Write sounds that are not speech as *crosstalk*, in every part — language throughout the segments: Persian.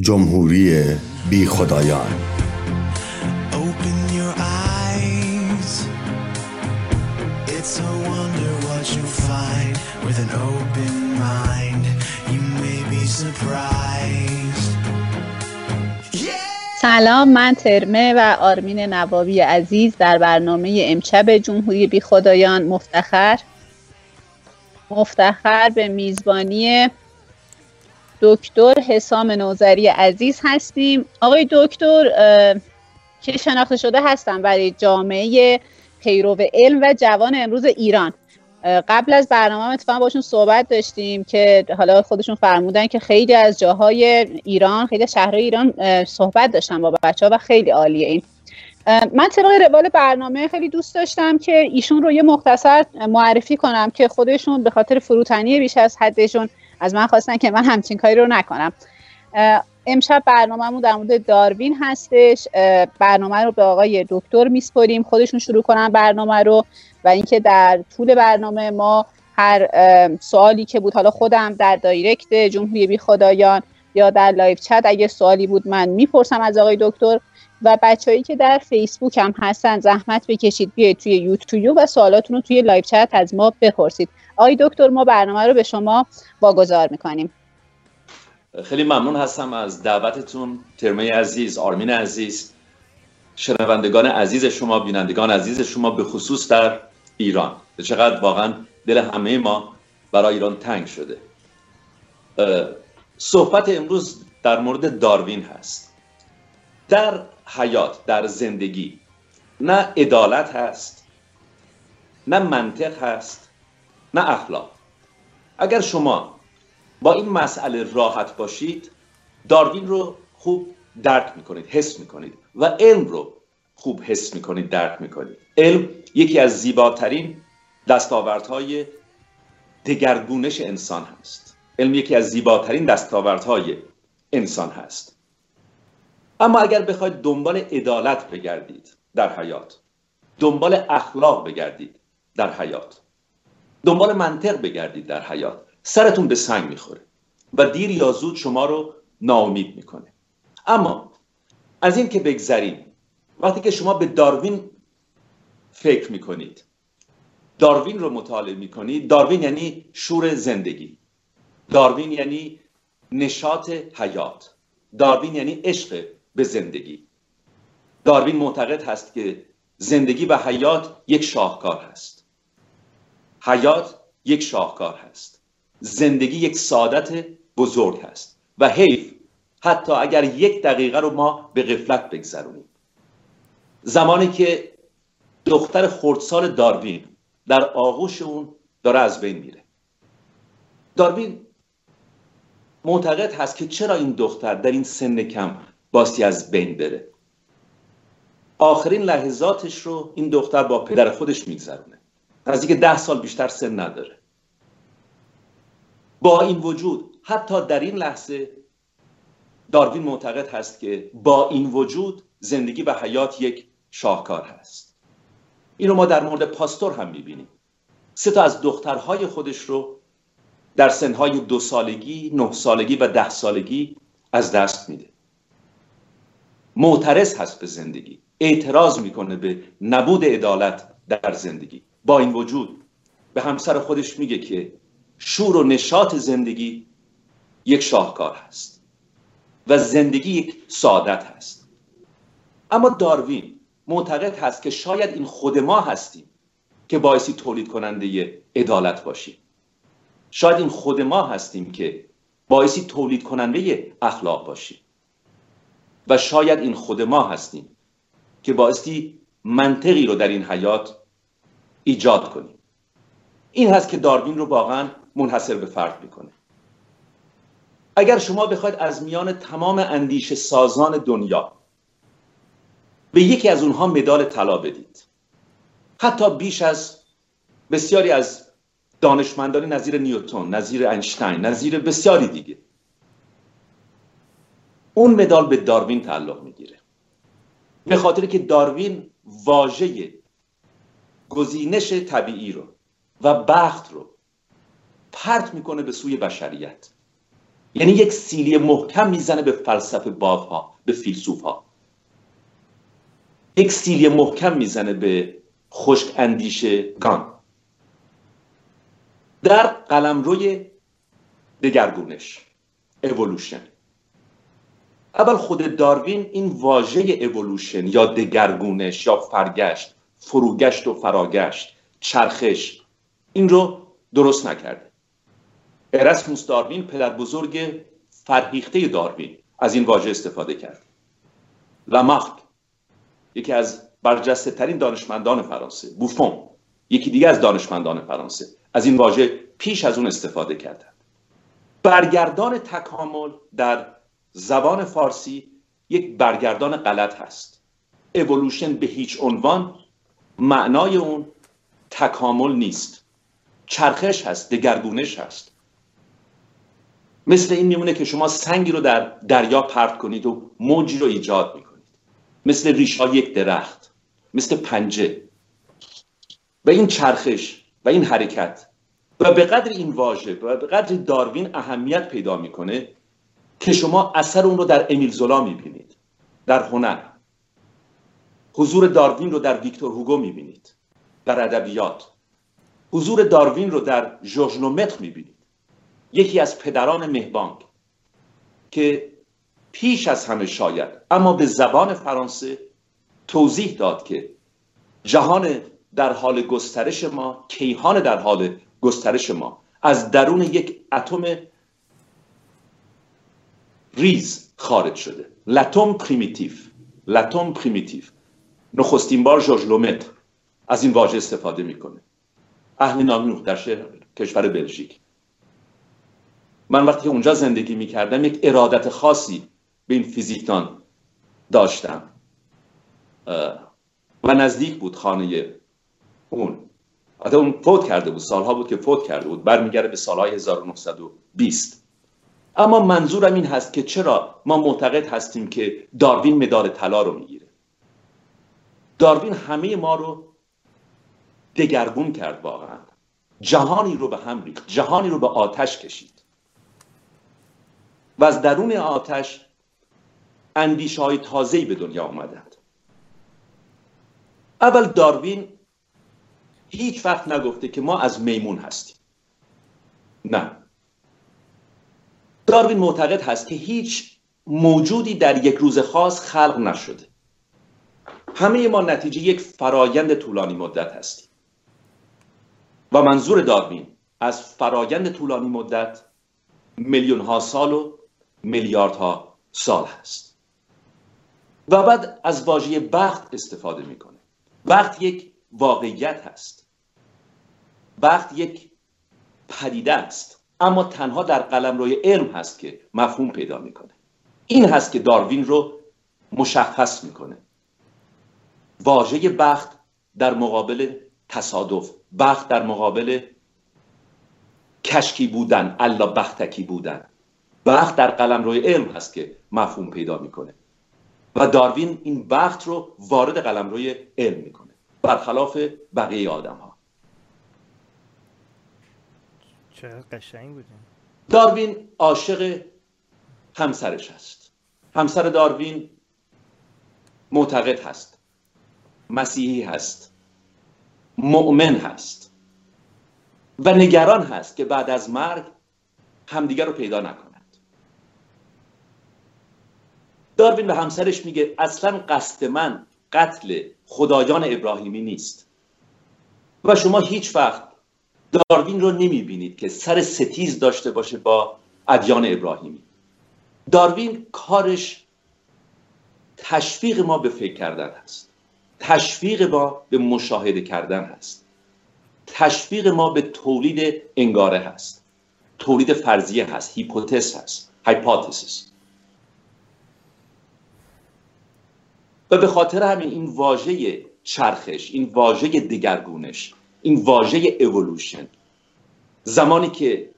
جمهوری بی خدایان Open your eyes. It's a wonder what you find with an open mind. You may be surprised. سلام من ترمه و آرمین نوابی عزیز در برنامه امشب جمهوری بی خدایان مفتخر مفتخر به میزبانی دکتر حسام نوزری عزیز هستیم. آقای دکتر که شناخته شده هستن برای جامعه پیرو علم و جوان امروز ایران. قبل از برنامه اتفاقا باشون صحبت داشتیم که حالا خودشون فرمودن که خیلی از جاهای ایران خیلی شهرهای ایران صحبت داشتن با بچه ها و خیلی عالیه این. من طبق روال برنامه خیلی دوست داشتم که ایشون رو یه مختصر معرفی کنم که خودشون به خاطر فروتنی بیش از حدشون از من خواستن که من همچین کاری رو نکنم. امشب برنامهمون در مورد داروین هستش. برنامه رو به آقای دکتر میسپریم. خودشون شروع کنن برنامه رو و اینکه در طول برنامه ما هر سوالی که بود حالا خودم در direct جمهوری بی خدایان یا در live chat اگه سوالی بود من می‌پرسم از آقای دکتر. و بچههایی که در فیسبوک هم هستن زحمت بکشید بیاید توی یوتیوب و سوالاتون رو توی live chat از ما بپرسید. آقای دکتر ما برنامه رو به شما واگذار می‌کنیم. خیلی ممنون هستم از دعوتتون ترمه عزیز آرمین عزیز شنوندگان عزیز شما بینندگان عزیز شما به خصوص در ایران. چقدر واقعا دل همه ما برای ایران تنگ شده. صحبت امروز در مورد داروین هست. در حیات در زندگی. نه عدالت هست نه منطق هست نه اخلاق. اگر شما با این مسئله راحت باشید داروین رو خوب درک می‌کنید حس می‌کنید و علم رو خوب حس می‌کنید درک می‌کنید. علم یکی از زیباترین دستاوردهای دگرگونش انسان هست. علم یکی از زیباترین دستاوردهای انسان هست. اما اگر بخواید دنبال عدالت بگردید در حیات دنبال اخلاق بگردید در حیات دنبال منطق بگردید در حیات سرتون به سنگ می‌خوره و دیر یا زود شما رو ناامید می‌کنه. اما از این که بگذریم وقتی که شما به داروین فکر می‌کنید داروین رو مطالعه می‌کنید داروین یعنی شور زندگی. داروین یعنی نشاط حیات. داروین یعنی عشق به زندگی. داروین معتقد هست که زندگی و حیات یک شاهکار هست. حیات یک شاهکار هست. زندگی یک سعادت بزرگ هست و حیف حتی اگر یک دقیقه رو ما به غفلت بگذرونیم. زمانی که دختر خردسال داروین در آغوش اون داره از بین میره. داروین معتقد هست که چرا این دختر در این سن کم باسی از بین بره. آخرین لحظاتش رو این دختر با پدر خودش میگذرونه. نزدیک ده سال بیشتر سن نداره. با این وجود حتی در این لحظه داروین معتقد هست که با این وجود زندگی و حیات یک شاهکار هست. این رو ما در مورد پاستور هم می‌بینیم. سه تا از دخترهای خودش رو در سنهای دو سالگی، نه سالگی و ده سالگی از دست میده. معترض هست به زندگی. اعتراض می‌کنه به نبود عدالت در زندگی. با این وجود به همسر خودش میگه که شور و نشاط زندگی یک شاهکار هست و زندگی یک سعادت هست. اما داروین معتقد هست که شاید این خود ما هستیم که باعثی تولید کننده عدالت باشیم. شاید این خود ما هستیم که باعثی تولید کننده اخلاق باشیم. و شاید این خود ما هستیم که باعثی منطقی رو در این حیات ایجاد کنیم. این هست که داروین رو واقعا منحصر به فرد می‌کنه. اگر شما بخواید از میان تمام اندیشه سازان دنیا به یکی از اونها مدال طلا بدید حتی بیش از بسیاری از دانشمندانی نظیر نیوتون نظیر اینشتین نظیر بسیاری دیگه اون مدال به داروین تعلق می‌گیره. به خاطر که داروین واژه گزینش طبیعی رو و بخت رو پرت می‌کنه به سوی بشریت. یعنی یک سیلی محکم می‌زنه به فلسفه بافها به فیلسوف ها یک سیلی محکم می‌زنه به خشک اندیشه گان. در قلمروی دگرگونش اولوشن اول خود داروین این واژه اولوشن یا دگرگونش یا فرگشت فروگشت و فراگشت چرخش این رو درست نکرده. ارسموس داروین پدر بزرگ فرهیخته داروین از این واژه استفاده کرد. لامارک یکی از برجسته ترین دانشمندان فرانسه. بوفون یکی دیگه از دانشمندان فرانسه. از این واژه پیش از اون استفاده کردند. برگردان تکامل در زبان فارسی یک برگردان غلط هست. اولوشن به هیچ عنوان معنای اون تکامل نیست. چرخش هست دگرگونش هست. مثل این میمونه که شما سنگی رو در دریا پرت کنید و موجی رو ایجاد می‌کنید. مثل ریشا یک درخت مثل پنجه. و این چرخش و این حرکت و به قدر این واژه و به قدر داروین اهمیت پیدا می‌کنه که شما اثر اون رو در امیل زولا می‌بینید در هنر. حضور داروین رو در ویکتور هوگو می‌بینید در ادبیات. حضور داروین رو در ژورژ می‌بینید. یکی از پدران مهبانگ که پیش از همه شاید اما به زبان فرانسه توضیح داد که جهان در حال گسترش ما کیهان در حال گسترش ما از درون یک اتم ریز خارج شده. لاتوم پریمیتیو لاتوم پریمیتیو نخستین بار جورج لومت از این واژه استفاده می‌کنه. اهل نامنوح در کشور بلژیک. من وقتی که اونجا زندگی می‌کردم یک ارادت خاصی به این فیزیکدان داشتم. و نزدیک بود خانه اون. حتی اون فوت کرده بود. سالها بود که فوت کرده بود. برمیگرده به سالهای 1920 اما منظورم این هست که چرا ما معتقد هستیم که داروین مدال طلا رو می‌گیره. داروین همه ما رو دگرگون کرد واقعا. جهانی رو به هم ریخت جهانی رو به آتش کشید. و از درون آتش اندیشه های تازه‌ای به دنیا آمدند اول داروین هیچ وقت نگفته که ما از میمون هستیم. نه. داروین معتقد هست که هیچ موجودی در یک روز خاص خلق نشده. همه ما نتیجه یک فرایند طولانی مدت هستیم. و منظور داروین از فرایند طولانی مدت میلیون ها سال و میلیاردها سال هست. و بعد از واژه بخت استفاده می‌کنه. وقت یک واقعیت هست. وقت یک پدیده است. اما تنها در قلم روی علم هست که مفهوم پیدا می‌کنه. این هست که داروین رو مشخص می‌کنه. واژه بخت در مقابل تصادف بخت در مقابل کشکی بودن الا بختکی بودن. بخت در قلم روی علم هست که مفهوم پیدا می‌کنه. و داروین این بخت رو وارد قلم روی علم می‌کنه. برخلاف بقیه آدم ها چه قشنگ بودیم داروین عاشق همسرش هست. همسر داروین معتقد هست. مسیحی هست. مؤمن هست. و نگران هست که بعد از مرگ همدیگر رو پیدا نکنند داروین به همسرش میگه اصلا قصد من قتل خدایان ابراهیمی نیست. و شما هیچ وقت داروین رو نمی‌بینید که سر ستیز داشته باشه با ادیان ابراهیمی. داروین کارش تشویق ما به فکر کردن هست. تشویق ما به مشاهده کردن هست. تشویق ما به تولید انگاره هست. تولید فرضیه هست هیپوتز هست هایپاتزیس. و به خاطر همین این واژه چرخش این واژه دگرگونش این واژه اولوشن زمانی که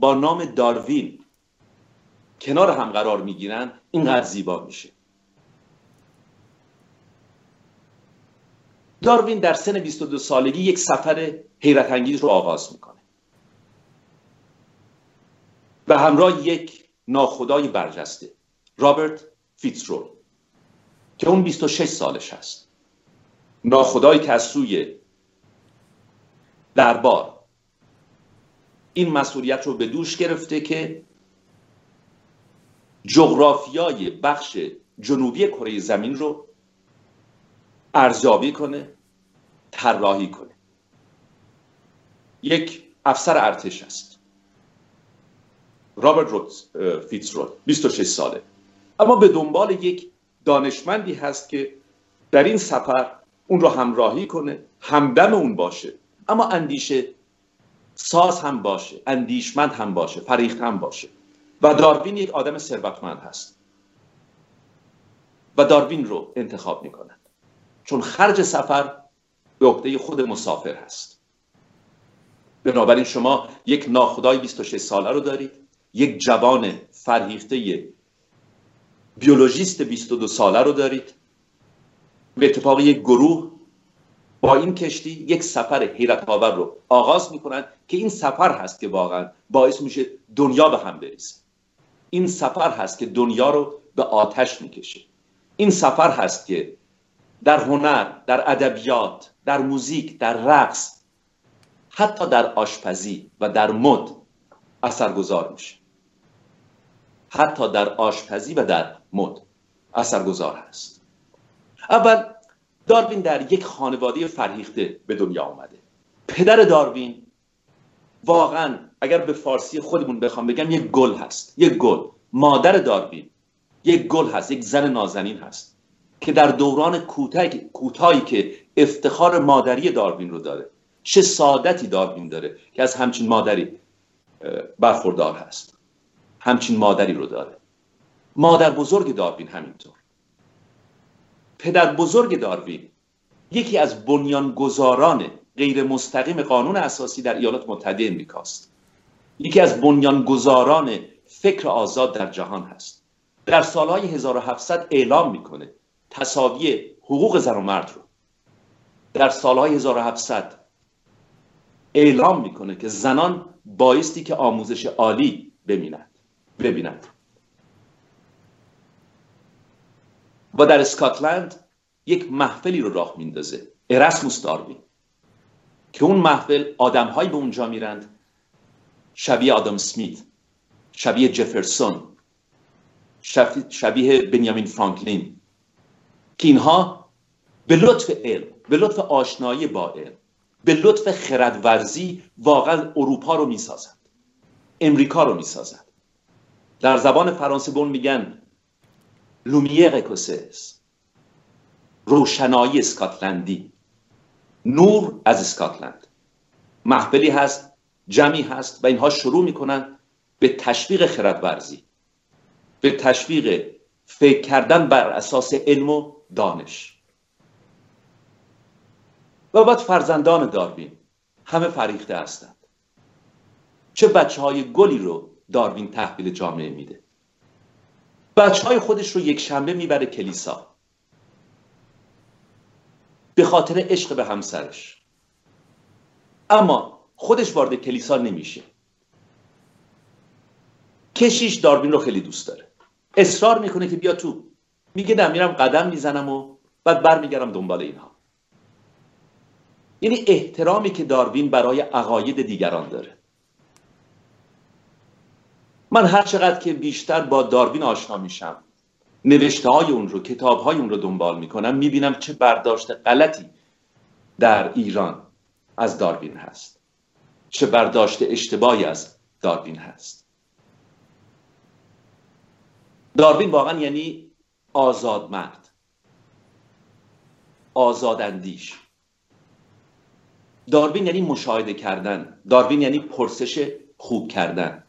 با نام داروین کنار هم قرار می‌گیرن اینقدر زیبا میشه. داروین در سن 22 سالگی یک سفر حیرت انگیز رو آغاز می‌کنه. به همراه یک ناخدای برجسته رابرت فیتزرول که اون 26 سالش هست. ناخدایی که از سوی دربار. این مسئولیت رو به دوش گرفته که جغرافیای بخش جنوبی کره زمین رو ارزیابی کنه طراحی کنه. یک افسر ارتش است. رابرت روز فیتزرول 26 ساله. اما به دنبال یک دانشمندی هست که در این سفر اون رو همراهی کنه همدم اون باشه. اما اندیشه ساز هم باشه اندیشمند هم باشه فریخت هم باشه. و داروین یک آدم ثروتمند هست. و داروین رو انتخاب می‌کنند چون خرج سفر به عهده خود مسافر هست. بنابراین شما یک ناخدای 26 ساله رو دارید. یک جوان فرهیخته بیولوژیست 22 ساله رو دارید. به اتفاق یک گروه با این کشتی یک سفر حیرت آور رو آغاز می‌کنن که این سفر هست که واقعا باعث میشه دنیا به هم بریزه این سفر هست که دنیا رو به آتش می‌کشه. این سفر هست که در هنر در ادبیات در موزیک در رقص حتی در آشپزی و در مد اثرگذار میشه. حتی در آشپزی و در مد اثرگذار هست. اول داروین در یک خانواده فرهیخته به دنیا آمده پدر داروین واقعا اگر به فارسی خودمون بخوام بگم یک گل هست. یک گل. مادر داروین یک گل هست. یک زن نازنین هست که در دوران کوتاهی که افتخار مادری داروین رو داره چه سعادتی داروین داره که از همچین مادری برخوردار هست. همچین مادری رو داره. مادر بزرگ داروین همینطور. پدر بزرگ داروین یکی از بنیانگذاران غیر مستقیم قانون اساسی در ایالات متحده امریکاست. یکی از بنیانگذاران فکر آزاد در جهان هست. در سالهای 1700 اعلام می‌کنه تصاوی حقوق زن و مرد رو. در سالهای 1700 اعلام می‌کنه که زنان بایستی که آموزش عالی ببینند. ببینند. و در اسکاتلند یک محفلی رو راه میندازه اراسموس داروین که اون محفل آدمهایی به اونجا میرند. شبیه آدام اسمیت شبیه جفرسون شبیه بنیامین فرانکلین که اینها به لطف علم به لطف آشنایی با علم به لطف خردورزی واقعا اروپا رو می‌سازند امریکا رو می‌سازند. در زبان فرانسه بهشون میگن Lumières écossaises روشنایی اسکاتلندی. نور از اسکاتلند. محفلی هست جمعی هست و اینها شروع می‌کنن به تشویق خردورزی. به تشویق فکر کردن بر اساس علم و دانش. و بعد فرزندان داروین. همه فریخته هستند. چه بچه های گلی رو داروین تحویل جامعه میده. بچه های خودش رو یک شنبه می‌بره کلیسا. به خاطر عشق به همسرش. اما خودش وارد کلیسا نمیشه. کشیش داروین رو خیلی دوست داره. اصرار می‌کنه که بیا تو. میگه نه میرم قدم می‌زنم و بعد برمیگردم دنبال اینها. یعنی احترامی که داروین برای عقاید دیگران داره. من هر چقدر که بیشتر با داروین آشنا میشم نوشته های اون رو کتاب های اون رو دنبال می‌کنم می‌بینم چه برداشت غلطی در ایران از داروین هست. چه برداشت اشتباهی از داروین هست. داروین واقعا یعنی آزاد مرد. آزاداندیش داروین یعنی مشاهده کردن. داروین یعنی پرسش خوب کردن.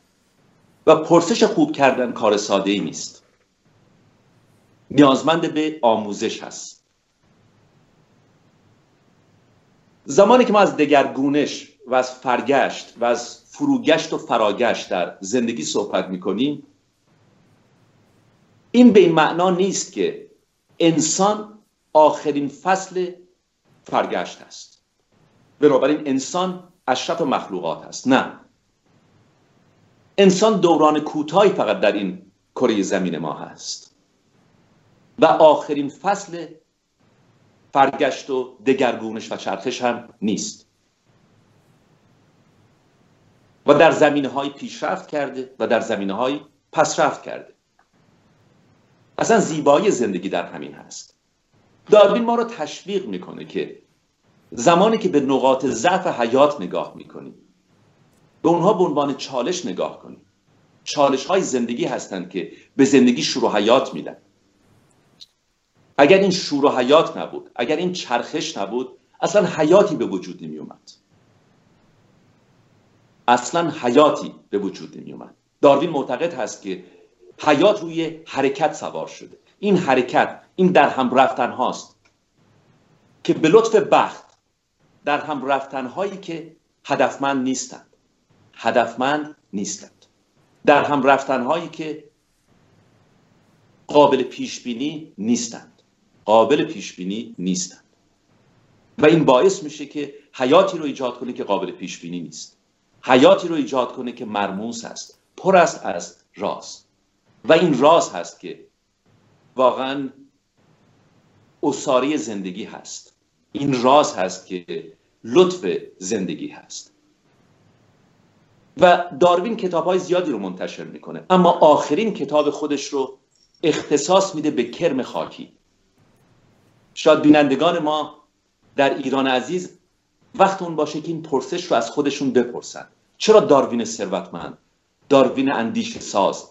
و پرسش خوب کردن کار ساده ای نیست. نیازمند به آموزش هست. زمانی که ما از دگرگونش و از فرگشت و از فروگشت و فراگشت در زندگی صحبت می‌کنیم این به این معنا نیست که انسان آخرین فصل فرگشت است. بنابراین انسان اشرف مخلوقات است. نه. انسان دوران کوتاهی فقط در این کره زمین ما هست. و آخرین فصل فرگشت و دگرگونش و چرخش هم نیست. و در زمینه های پیشرفت کرده و در زمینه های پسرفت کرده. اصلا زیبایی زندگی در همین هست. داروین ما رو تشویق می‌کنه که زمانی که به نقاط ضعف حیات نگاه می‌کنیم به اونها به عنوان چالش نگاه کنیم چالش های زندگی هستند که به زندگی شروع حیات میدن. اگر این شور و حیات نبود اگر این چرخش نبود اصلا حیاتی به وجود نمی اومد اصلا حیاتی به وجود نمی اومد داروین معتقد هست که حیات روی حرکت سوار شده. این حرکت این در هم رفتن هاست که به لطف بخت در هم رفتن هایی که هدفمند نیستند هدفمند نیستند. در هم رفتن هایی که قابل پیش بینی نیستند. قابل پیش بینی نیستند. و این باعث میشه که حیاتی رو ایجاد کنه که قابل پیش بینی نیست. حیاتی رو ایجاد کنه که مرموز است. پر است از راز. و این راز هست که واقعا اصاره زندگی هست. این راز هست که لطف زندگی هست. و داروین کتاب های زیادی رو منتشر می‌کنه. اما آخرین کتاب خودش رو اختصاص میده به کرم خاکی. شاید بینندگان ما در ایران عزیز وقت اون باشه که این پرسش رو از خودشون بپرسن. چرا داروین ثروتمند؟ داروین اندیش ساز.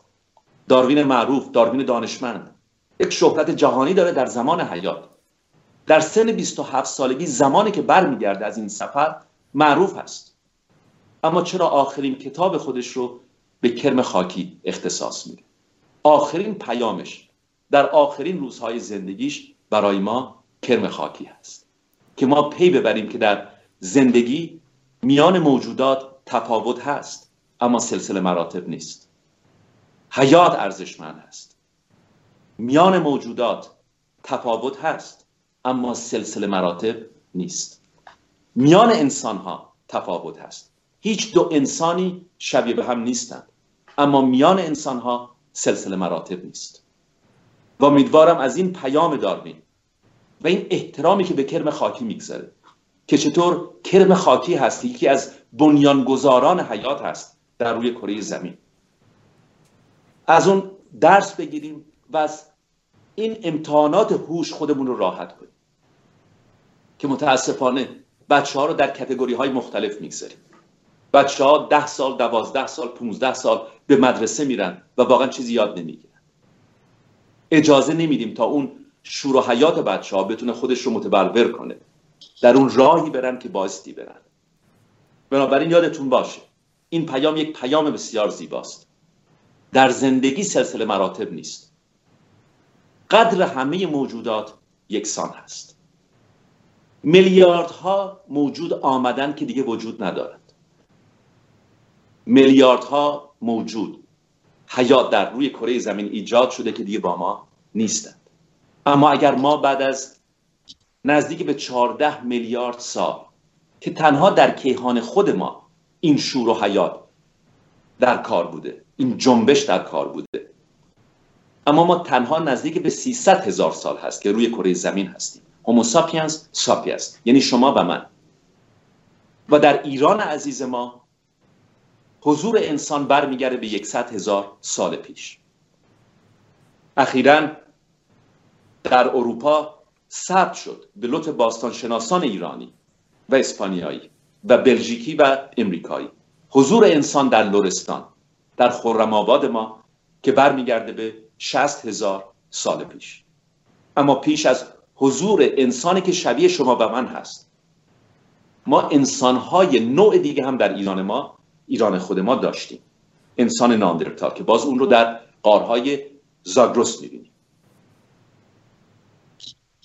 داروین معروف داروین دانشمند. یک شهرت جهانی داره در زمان حیات. در سن 27 سالگی زمانی که برمیگرده از این سفر معروف هست. اما چرا آخرین کتاب خودش رو به کرم خاکی اختصاص میده؟ آخرین پیامش در آخرین روزهای زندگیش برای ما کرم خاکی هست. که ما پی ببریم که در زندگی میان موجودات تفاوت هست اما سلسله مراتب نیست. حیات ارزشمند است میان موجودات تفاوت هست اما سلسله مراتب نیست. میان انسان ها تفاوت هست. هیچ دو انسانی شبیه به هم نیستند. اما میان انسان ها سلسله مراتب نیست. و امیدوارم از این پیام داروین و این احترامی که به کرم خاکی می‌گذاره که چطور کرم خاکی هست یکی از بنیانگذاران حیات هست در روی کره زمین. از اون درس بگیریم و از این امتحانات هوش خودمون رو راحت کنیم که متاسفانه بچه ها رو در کتگوری های مختلف می‌گذاریم. بچه ها ده سال دوازده سال پونزده سال به مدرسه میرن و واقعا چیزی یاد نمی‌گیرن. اجازه نمیدیم تا اون شور و حیات بچه ها بتونه خودش رو متبلور کنه. در اون راهی برن که بایستی برن. بنابراین یادتون باشه این پیام یک پیام بسیار زیباست. در زندگی سلسله مراتب نیست. قدر همه موجودات یکسان هست. میلیاردها موجود آمدن که دیگه وجود ندارد میلیاردها موجود حیات در روی کره زمین ایجاد شده که دیگه با ما نیستند. اما اگر ما بعد از نزدیک به 14 میلیارد سال که تنها در کیهان خود ما این شور و حیات در کار بوده این جنبش در کار بوده اما ما تنها نزدیک به 300 هزار سال هست که روی کره زمین هستیم. هومو ساپینز ساپیس یعنی شما و من. و در ایران عزیز ما حضور انسان برمیگرده به 100 هزار سال پیش. اخیرا در اروپا ثبت شد به لطف باستانشناسان ایرانی و اسپانیایی و بلژیکی و امریکایی. حضور انسان در لورستان در خرم آباد ما که برمیگرده به 60 هزار سال پیش. اما پیش از حضور انسانی که شبیه شما و من هست ما انسانهای نوع دیگه هم در ایران ما ایران خود ما داشتیم. انسان ناندرتال که باز اون رو در قارهای زاگرس می‌بینیم.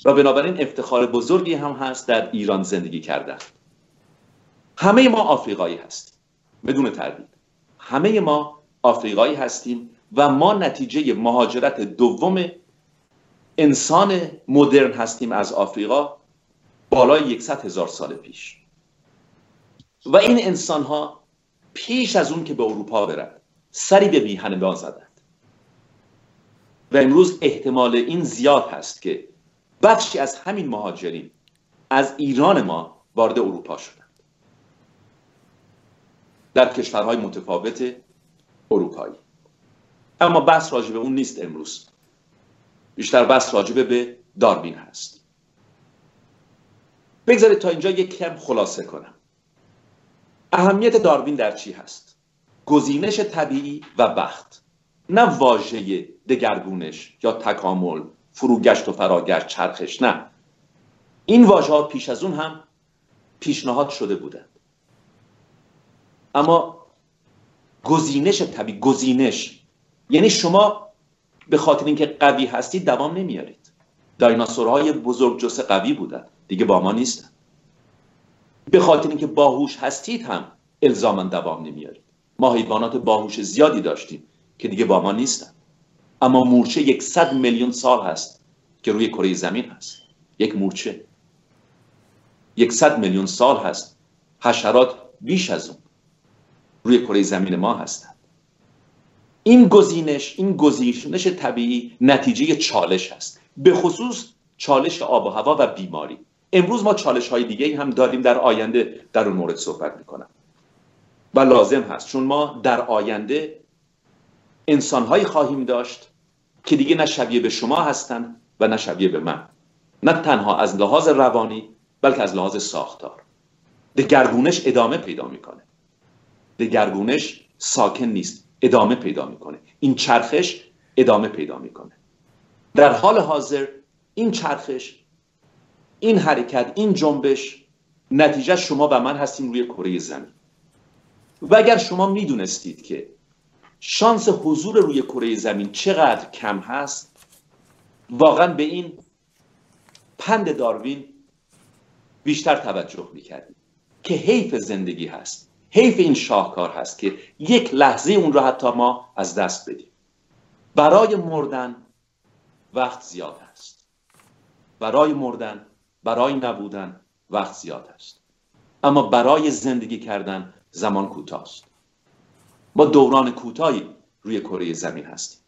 و بنابراین افتخار بزرگی هم هست در ایران زندگی کردن. همه ما آفریقایی هستیم. بدون تردید. همه ما آفریقایی هستیم و ما نتیجه مهاجرت دوم انسان مدرن هستیم از آفریقا بالای یکصد هزار سال پیش. و این انسان ها پیش از اون که به اروپا برن سری به میهن ما زدند. و امروز احتمال این زیاد هست که بخشی از همین مهاجرین از ایران ما وارد اروپا شدند. در کشورهای متفاوت اروپایی. اما بحث راجبه اون نیست امروز. بیشتر بحث راجبه به داروین هست. بگذارید تا اینجا یک کم خلاصه کنم. اهمیت داروین در چی هست؟ گزینش طبیعی و بخت. نه واژه دگرگونش یا تکامل فروگشت و فراگشت چرخش نه. این واژه ها پیش از اون هم پیشنهاد شده بودند. اما گزینش طبیعی گزینش یعنی شما به خاطر اینکه قوی هستید دوام نمیارید. دایناسورهای بزرگ جسه قوی بودن. دیگه با ما نیستن. به خاطر اینکه باهوش هستید هم الزاما دوام نمیارید. ما حیوانات باهوش زیادی داشتیم که دیگه با ما نیستن. اما مورچه یکصد میلیون سال هست که روی کره زمین هست. یک مورچه. یکصد میلیون سال هست. حشرات بیش از اون روی کره زمین ما هستند این گزینش این گزینش طبیعی نتیجه چالش هست. به خصوص چالش آب و هوا و بیماری. امروز ما چالش های دیگه هم داریم در آینده در اون مورد صحبت می‌کنم. و لازم هست چون ما در آینده انسانهایی خواهیم داشت که دیگه نه شبیه به شما هستن و نه شبیه به من. نه تنها از لحاظ روانی بلکه از لحاظ ساختار. دگرگونش ادامه پیدا می‌کنه. دگرگونش ساکن نیست ادامه پیدا می‌کنه. این چرخش ادامه پیدا می‌کنه. در حال حاضر این چرخش این حرکت این جنبش نتیجه شما و من هستیم روی کره زمین. و اگر شما می‌دونستید که شانس حضور روی کره زمین چقدر کم هست واقعا به این پند داروین بیشتر توجه می‌کردید که حیف زندگی هست حیف این شاهکار هست که یک لحظه اون رو حتی ما از دست بدیم. برای مردن وقت زیاد است. برای مردن برای نبودن وقت زیاد است. اما برای زندگی کردن زمان کوتاه است ما دوران کوتاهی روی کره زمین هستیم.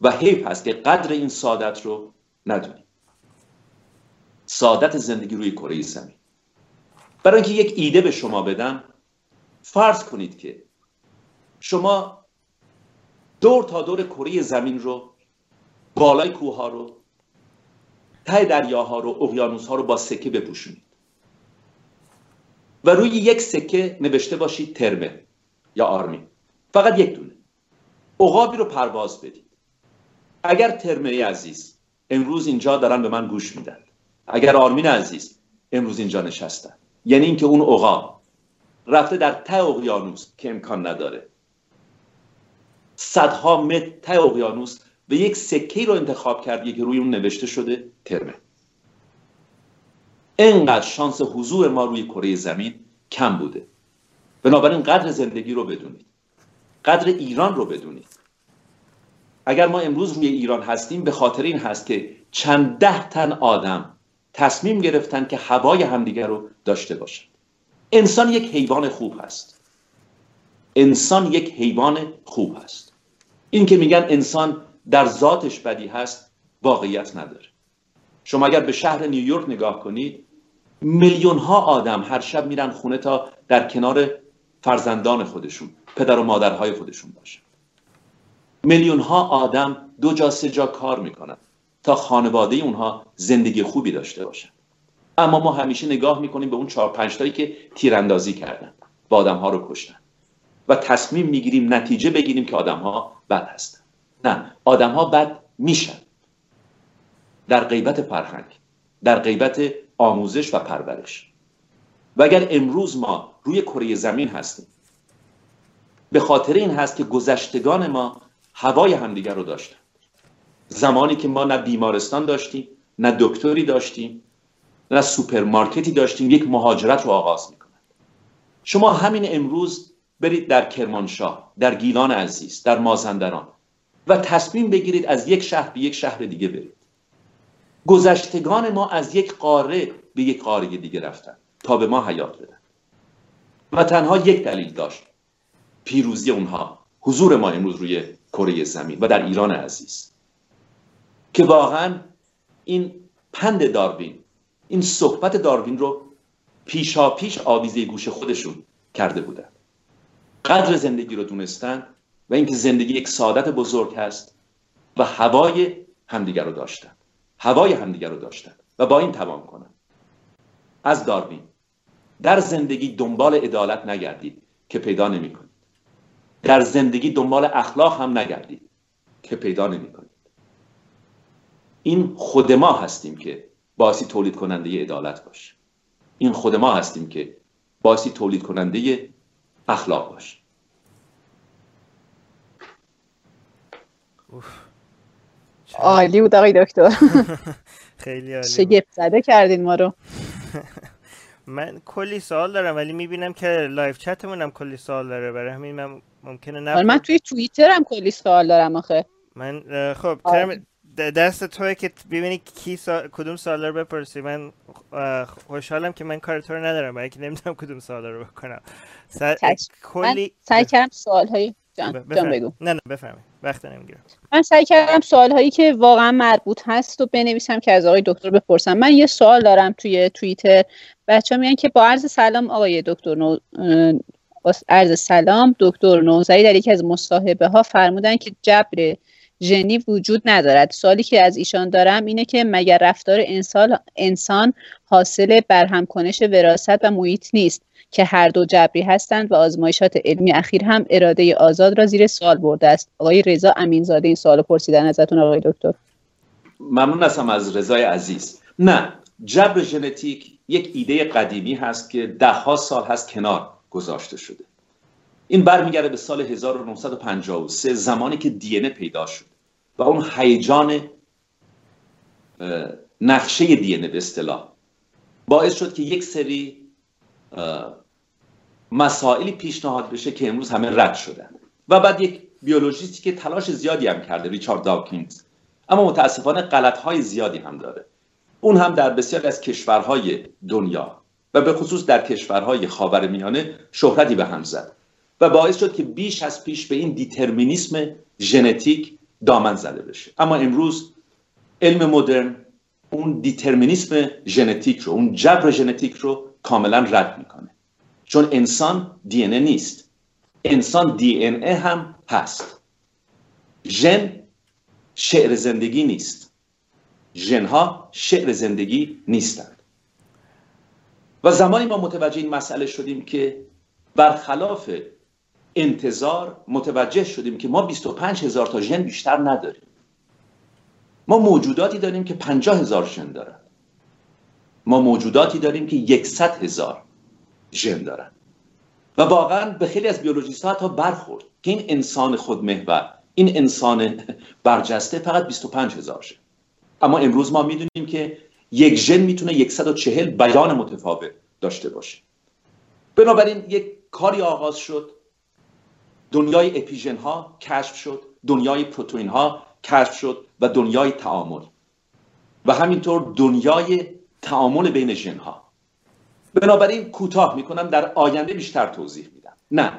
و حیف هست که قدر این سعادت رو ندونیم. سعادت زندگی روی کره زمین. برای اینکه یک ایده به شما بدم فرض کنید که شما دور تا دور کره زمین رو بالای کوه ها رو ته دریاها رو اقیانوس ها رو با سکه بپوشونید. و روی یک سکه نوشته باشید ترمه یا آرمی. فقط یک دونه. عقابی رو پرواز بدید. اگر ترمه عزیز امروز اینجا دارن به من گوش میدن. اگر آرمین عزیز امروز اینجا نشستن. یعنی اینکه اون عقاب رفته در ته اقیانوس که امکان نداره. صدها متر ته اقیانوس و یک سکه رو انتخاب کردی که روی اون نوشته شده ترمه. انقدر شانس حضور ما روی کره زمین کم بوده. بنابراین قدر زندگی رو بدونید. قدر ایران رو بدونید. اگر ما امروز روی ایران هستیم به خاطر این هست که چند ده تن آدم تصمیم گرفتن که هوای همدیگر رو داشته باشند. انسان یک حیوان خوب هست. انسان یک حیوان خوب هست. این که میگن انسان در ذاتش بدی هست واقعیت نداره. شما اگر به شهر نیویورک نگاه کنید میلیون ها آدم هر شب میرن خونه تا در کنار فرزندان خودشون پدر و مادرهای خودشون باشن. میلیون ها آدم دو جا سه جا کار می‌کنن تا خانواده اونها زندگی خوبی داشته باشن. اما ما همیشه نگاه می‌کنیم به اون چهار پنج تایی که تیراندازی کردن و آدم ها رو کشتن. و تصمیم می‌گیریم نتیجه بگیریم که آدم ها بد هستن. نه آدم ها بد میشن. در غیبت فرهنگ در غیبت آموزش و پرورش. و اگر امروز ما روی کره زمین هستیم به خاطر این هست که گذشتگان ما هوای همدیگر رو داشتن. زمانی که ما نه بیمارستان داشتیم نه دکتری داشتیم نه سوپرمارکتی داشتیم یک مهاجرت رو آغاز می‌کنند شما همین امروز برید در کرمانشاه در گیلان عزیز در مازندران. و تصمیم بگیرید از یک شهر به یک شهر دیگه برید. گذشتگان ما از یک قاره به یک قاره دیگه رفتن تا به ما حیات بدن. و تنها یک دلیل داشت. پیروزی اونها. حضور ما امروز روی کره زمین و در ایران عزیز. که واقعا این پند داروین این صحبت داروین رو پیشا پیش آویزه گوش خودشون کرده بودن. قدر زندگی رو دونستن و اینکه زندگی یک سعادت بزرگ هست و هوای همدیگر رو داشتن. هوای همدیگر رو داشتن و با این توان کنن. از داروین در زندگی دنبال عدالت نگردید که پیدا نمی کنید در زندگی دنبال اخلاق هم نگردید که پیدا نمی کنید این خود ما هستیم که باعثی تولید کننده عدالت باشه این خود ما هستیم که باعثی تولید کننده اخلاق باشه عالی بود آقای دکتر. *laughs* خیلی عالی. شگفت زده کردین ما رو. *laughs* من کلی سوال دارم ولی می‌بینم که لایف چتمون هم کلی سوال داره. برای همین من ممکنه آره، من. توی توییتر هم کلی سوال دارم آخه. من خب. ترم دست توه که ببینی کی سا... کدوم سوال رو بپرسی. من خوشحالم که من کار تو رو ندارم. برای که نمی‌دونم کدوم سوال رو بکنم. س... چشم. من کلی سعی کردم سوال های جان, جان. بگو. نه نه بفهمید وقت نمی‌گیرم. من سعی کردم سوال هایی که واقعا مربوط هست و بنویسم که از آقای دکتر بپرسم. من یه سوال دارم توی توییتر. بچه ها میگن که با عرض سلام آقای دکتر نو... عرض سلام دکتر نوزری در یکی از مصاحبه ها فرمودن که جبر ژنی وجود ندارد. سوالی که از ایشان دارم اینه که مگر رفتار انسان انسان حاصل برهم کنش وراثت و محیط نیست که هر دو جبری هستند و آزمایشات علمی اخیر هم اراده آزاد را زیر سوال برده است. آقای رضا امینزاده این سوال پرسیدن ازتون آقای دکتر. ممنون هستم از رضای عزیز. نه جبر ژنتیک یک ایده قدیمی هست که دهها سال هست کنار گذاشته شده. این برمیگرده به سال 1953 زمانی که دی پیدا شد و اون هیجان نقشه دی به اصطلاح باعث شد که یک سری مسائلی پیشنهاد بشه که امروز همه رد شدن. و بعد یک بیولوژیستی که تلاش زیادی هم کرده ریچارد داوکینز. اما متاسفانه غلطهای زیادی هم داره. اون هم در بسیاری از کشورهای دنیا و به خصوص در کشورهای خاورمیانه شهرتی به هم زد. و باعث شد که بیش از پیش به این دیترمینیسم ژنتیک دامن زده بشه. اما امروز علم مدرن اون دیترمینیسم ژنتیک رو اون جبر ژنتیک رو کاملا رد می‌کنه. چون انسان دی نیست. انسان دی هم هست. ژن شعر زندگی نیست. ژنها شعر زندگی نیستند. و زمانی ما متوجه این مسئله شدیم که برخلاف انتظار متوجه شدیم که ما 25 هزار تا ژن بیشتر نداریم. ما موجوداتی داریم که 50 هزار ژن دارن. ما موجوداتی داریم که 100 هزار ژن دارن. و واقعا به خیلی از بیولوژیست ها حتی برخورد که این انسان خودمحور این انسان برجسته فقط 25 هزار ژن. اما امروز ما می‌دونیم که یک ژن می‌تونه 140 بیان متفاوت داشته باشه. بنابراین یک کاری آغاز شد دنیای اپیژن ها کشف شد دنیای پروتئین ها کشف شد و دنیای تعامل. و همینطور دنیای تعامل بین ژن بنابراین کوتاه می‌کنم در آینده بیشتر توضیح میدم. نه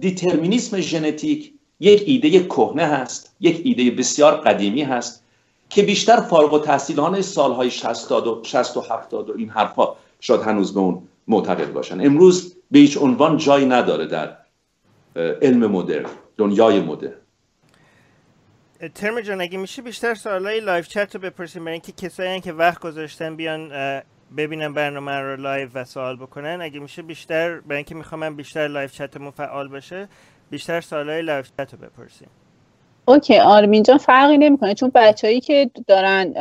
دترمینیسم ژنتیک یک ایده کهنه هست یک ایده بسیار قدیمی هست که بیشتر فارغ التحصیلان سالهای 60 و 60 و 70 و این حرفا شاید هنوز به اون معتقد باشن. امروز به هیچ عنوان جایی نداره در علم مدرن دنیای مدرن. دکتر جان اگه میشه بیشتر سوالای live chat رو بپرسیم برای اینکه کسایی که وقت گذاشتن بیان ببینن برنامه رو live و سوال بکنن. اگه میشه بیشتر برای اینکه می‌خوام من بیشتر live chat مون فعال باشه بیشتر سوالای live chat رو بپرسیم. OK آرمین جان فرقی نمی‌کنه چون بچههایی که دارن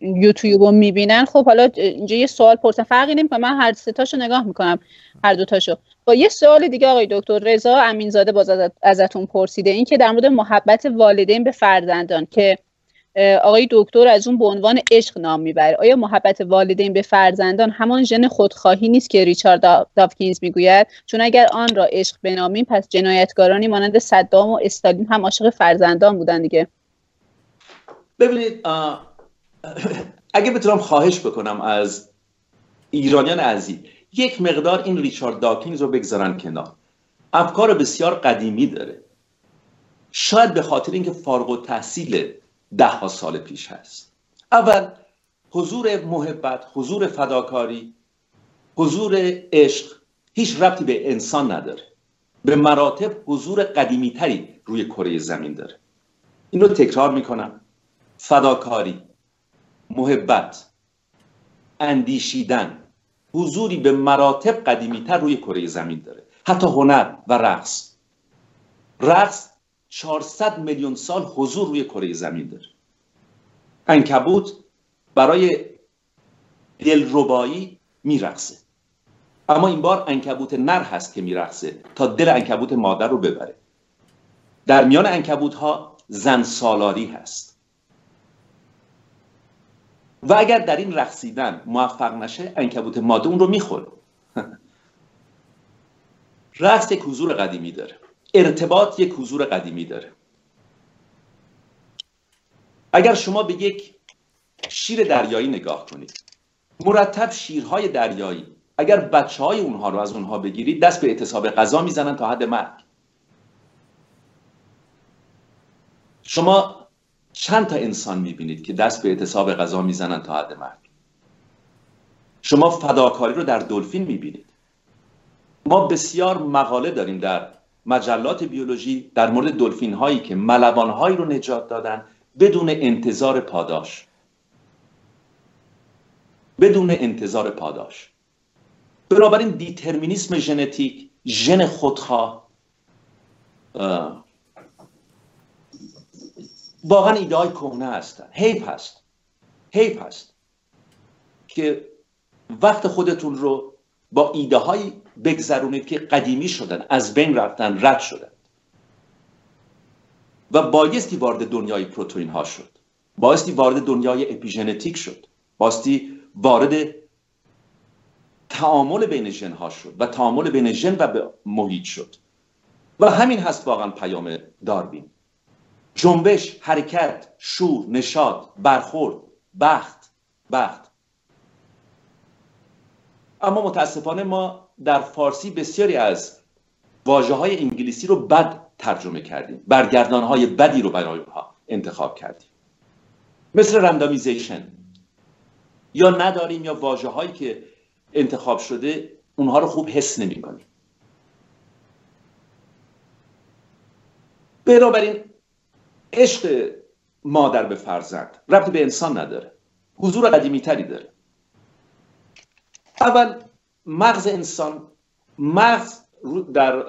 یوتیوب رو می‌بینن. خب حالا اینجا یه سوال پرسن. فرقی نمی‌کنه. من هر سه تاشو نگاه می‌کنم. هر دو تاشو. با یه سوال دیگه آقای دکتر. رضا امینزاده باز ازت- ازتون پرسیده. این که در مورد محبت والدین به فرزندان که آقای دکتر از اون به عنوان عشق نام می‌بره. آیا محبت والدین به فرزندان همان ژن خودخواهی نیست که ریچارد دا- داوکینز می‌گوید؟ چون اگر آن را عشق بنامیم پس جنایتکارانی مانند صدام و استالین هم عاشق فرزندان بودن دیگه. ببینید آه، اگه بتونم خواهش بکنم از ایرانیان عزیز یک مقدار این ریچارد داکینز رو بگذارن کنار. افکار بسیار قدیمی داره. شاید به خاطر اینکه فارغ و تحصیل ده ها سال پیش هست. اول حضور محبت حضور فداکاری حضور عشق هیچ ربطی به انسان نداره. به مراتب حضور قدیمی تری روی کره زمین داره. این رو تکرار می‌کنم. فداکاری. محبت اندیشیدن حضوری به مراتب قدیمی تر روی کره زمین داره. حتی هنر و رقص. رقص 400 میلیون سال حضور روی کره زمین داره. انکبوت برای دلربایی میرقصه. اما این بار انکبوت نر هست که میرقصه تا دل انکبوت مادر رو ببره. در میان انکبوت ها زن سالاری هست. و اگر در این رقصیدن موفق نشه انکبوت ماده اون رو می‌خوره. *laughs* رقص یک حضور قدیمی داره. ارتباط یک حضور قدیمی داره. اگر شما به یک شیر دریایی نگاه کنید مرتب شیرهای دریایی اگر بچه های اونها رو از اونها بگیرید دست به اعتصاب غذا می‌زنن تا حد مرگ. شما چند تا انسان می‌بینید که دست به اعتصاب غذا می‌زنن تا حد مرگ؟ شما فداکاری رو در دلفین می‌بینید. ما بسیار مقاله داریم در مجلات بیولوژی در مورد دلفین هایی که ملوان هایی رو نجات دادن بدون انتظار پاداش. بدون انتظار پاداش. بنابراین دیترمینیسم ژنتیک ژن خودخواه واقعا ایده های کهنه هستن. حیف هست. حیف هست. که وقت خودتون رو با ایده هایی بگذرونید که قدیمی شدن از بین رفتن رد شدن. و بایستی وارد دنیای پروتئین ها شد. بایستی وارد دنیای اپیژنتیک شد. بایستی وارد تعامل بین ژن ها شد و تعامل بین ژن و محیط شد. و همین هست واقعا پیام داروین. جنبش حرکت شور نشاد برخورد بخت بخت. اما متاسفانه ما در فارسی بسیاری از واجه های انگلیسی رو بد ترجمه کردیم. برگردان های بدی رو برای اونها انتخاب کردیم. مثل رندامیزیشن یا نداریم یا واجه هایی که انتخاب شده اونها رو خوب حس نمی کنیم بنابراین عشق مادر به فرزند ربطی به انسان نداره. حضور قدیمی تری داره. اول مغز انسان مغز در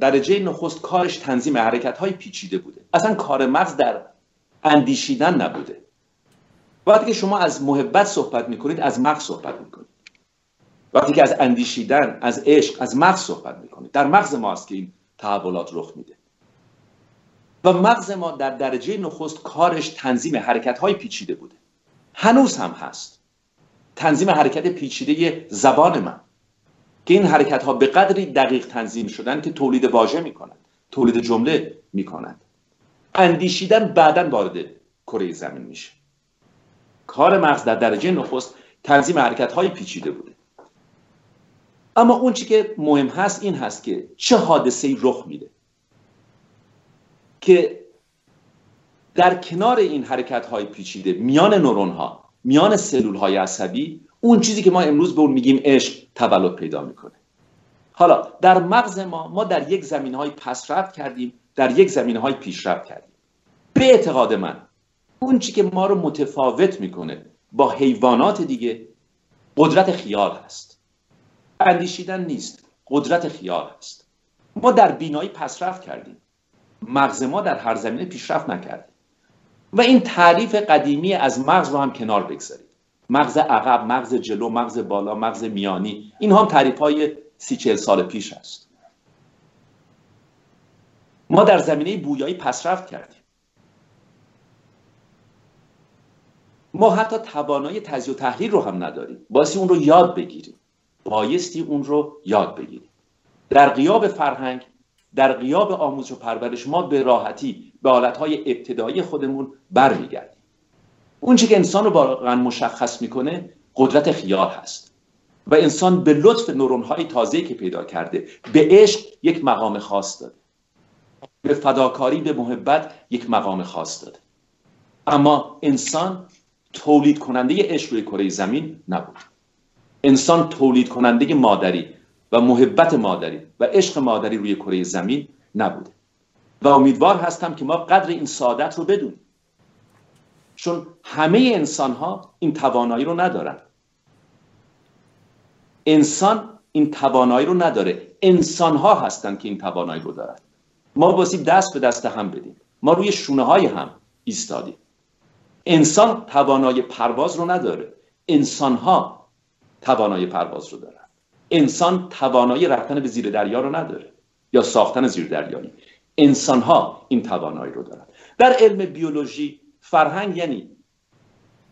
درجه نخست کارش تنظیم حرکت های پیچیده بوده. اصلا کار مغز در اندیشیدن نبوده. وقتی که شما از محبت صحبت می‌کنید از مغز صحبت می‌کنید. وقتی که از اندیشیدن از عشق از مغز صحبت می‌کنید. در مغز ما است که این تحولات رخ میده. و مغز ما در درجه نخست کارش تنظیم حرکت های پیچیده بوده. هنوز هم هست. تنظیم حرکت پیچیده زبان من. که این حرکت ها به قدری دقیق تنظیم شدن که تولید واژه می‌کنند تولید جمله می‌کنند اندیشیدن بعدا وارد کره زمین میشه. کار مغز در درجه نخست تنظیم حرکت های پیچیده بوده. اما اون چی که مهم هست این هست که چه حادثه ای رخ میده. که در کنار این حرکت های پیچیده میان نورون ها میان سلول های عصبی اون چیزی که ما امروز به اون میگیم عشق تولد پیدا می‌کنه. حالا در مغز ما ما در یک زمین های پسرفت کردیم در یک زمین های پیشرفت کردیم. به اعتقاد من اون چی که ما رو متفاوت می‌کنه با حیوانات دیگه قدرت خیال هست. اندیشیدن نیست قدرت خیال هست. ما در بینایی پسرفت کردیم. مغز ما در هر زمینه پیشرفت نکرده. و این تعریف قدیمی از مغز رو هم کنار بگذارید. مغز عقب مغز جلو مغز بالا مغز میانی. این هم تعریف های سی چهل سال پیش است. ما در زمینه بویایی پسرفت کردیم. ما حتی توانایی تجزیه و تحلیل رو هم نداریم. بایستی اون رو یاد بگیریم. بایستی اون رو یاد بگیریم. در قیاب فرهنگ در قیاب آموزش و پرورش ما به راحتی به حالتهای ابتدایی خودمون برمیگردیم. اون که انسان رو واقعا مشخص می‌کنه قدرت خیال هست. و انسان به لطف نورون های تازه که پیدا کرده به عشق یک مقام خاص داده. به فداکاری به محبت یک مقام خاص داده. اما انسان تولید کننده عشق روی کره زمین نبود. انسان تولید کننده مادری و محبت مادری و عشق مادری روی کره زمین نبوده. و امیدوار هستم که ما قدر این سعادت رو بدونیم. چون همه انسان ها این توانایی رو ندارن. انسان این توانایی رو نداره. انسان ها هستن که این توانایی رو دارن. ما باسیم دست به دست هم بدیم. ما روی شونه های هم ایستادیم. انسان توانایی پرواز رو نداره. انسان ها توانایی پرواز رو دارن. انسان توانایی رفتن به زیر دریا رو نداره یا ساختن زیر دریایی. انسان ها این توانایی رو دارن. در علم بیولوژی فرهنگ یعنی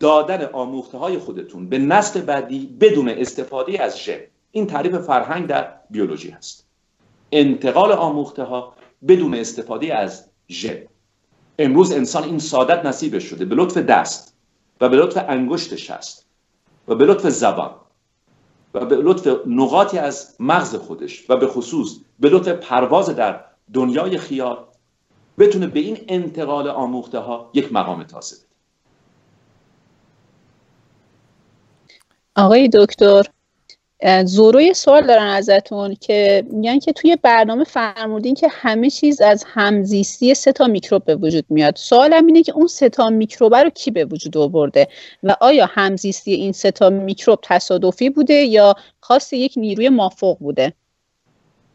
دادن آموخته های خودتون به نسل بعدی بدون استفاده از ژن. این تعریف فرهنگ در بیولوژی هست. انتقال آموخته ها بدون استفاده از ژن. امروز انسان این سعادت نصیبش شده. به لطف دست و به لطف انگشتش هست و به لطف زبان. و به لطف نقاطی از مغز خودش و به خصوص به لطف پرواز در دنیای خیال بتونه به این انتقال آموخته ها یک مقام تازه بده. آقای دکتر زورو سوال دارن ازتون که میگن که توی برنامه فرمودین که همه چیز از همزیستی سه تا میکروب به وجود میاد. سوالم اینه که اون سه تا میکروب رو کی به وجود آورده؟ و آیا همزیستی این سه تا میکروب تصادفی بوده یا خاص یک نیروی مافوق بوده؟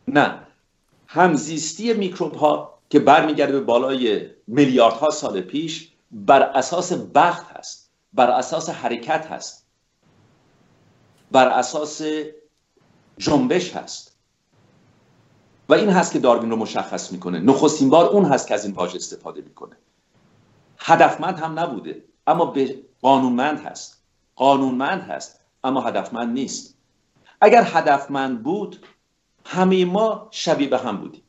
نه. همزیستی میکروب ها که برمیگرده به بالای میلیاردها سال پیش بر اساس بخت هست بر اساس حرکت هست. بر اساس جنبش هست. و این هست که داروین رو مشخص می‌کنه. نخستین بار اون هست که از این واژه استفاده می‌کنه. هدفمند هم نبوده اما به قانونمند هست. قانونمند هست اما هدفمند نیست. اگر هدفمند بود همه ما شبیه به هم بودیم.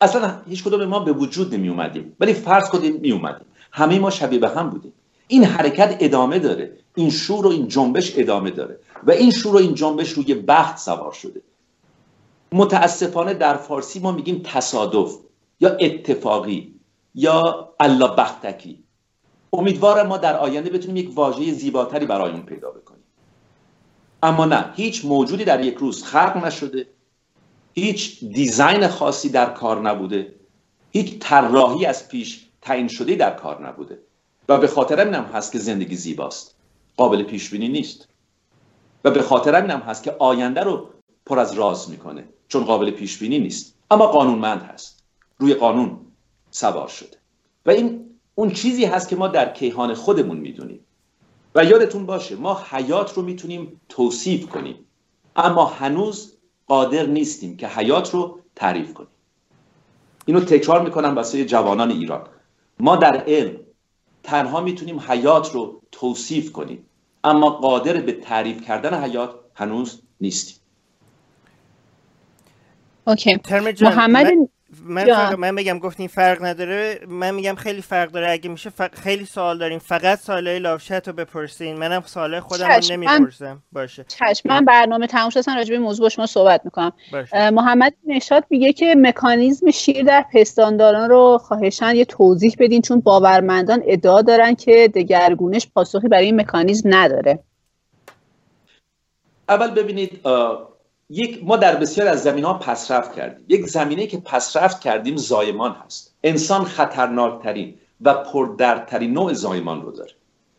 اصلا هیچ کدوم ما به وجود نمی اومدیم ولی فرض کنیم می اومدیم همه ما شبیه به هم بودیم. این حرکت ادامه داره. این شور و این جنبش ادامه داره. و این شور و این جنبش روی بخت سوار شده. متاسفانه در فارسی ما میگیم تصادف یا اتفاقی یا الله بختکی. امیدوارم ما در آینده بتونیم یک واژه زیباتری برای اون پیدا بکنیم. اما نه هیچ موجودی در یک روز خلق نشده هیچ دیزاین خاصی در کار نبوده هیچ طراحی از پیش تعیین شده در کار نبوده. و به خاطر هم هست که زندگی زیباست. قابل پیش بینی نیست. و به خاطر هم هست که آینده رو پر از راز می‌کنه چون قابل پیش بینی نیست. اما قانونمند هست. روی قانون سوار شده. و این اون چیزی هست که ما در کیهان خودمون می‌دونیم. و یادتون باشه ما حیات رو می‌تونیم توصیف کنیم. اما هنوز قادر نیستیم که حیات رو تعریف کنیم. اینو تکرار می‌کنم واسه جوانان ایران. ما در علم تنها می‌تونیم حیات رو توصیف کنیم. اما قادر به تعریف کردن حیات هنوز نیستیم اوکی. محمد من, جان. فقط- من بگم گفتین فرق نداره. من میگم خیلی فرق داره. اگه میشه ف- خیلی سوال داریم فقط سوالای لاوشت رو بپرسین. منم سوالای خودم رو نمی‌پرسم. باشه. چشم. من برنامه تموم شد. اصلا راجع به موضوع با شما صحبت می‌کنم. باشه. محمد نشاد میگه که مکانیزم شیر در پستانداران رو خواهشان یه توضیح بدین چون باورمندان ادعا دارن که دگرگونش پاسخی برای این مکانیزم نداره. اول ببینید یک ما در بسیار از زمین ها پسرفت کردیم. یک زمینه که پسرفت کردیم زایمان هست. انسان خطرناکترین و پردردترین نوع زایمان رو داره.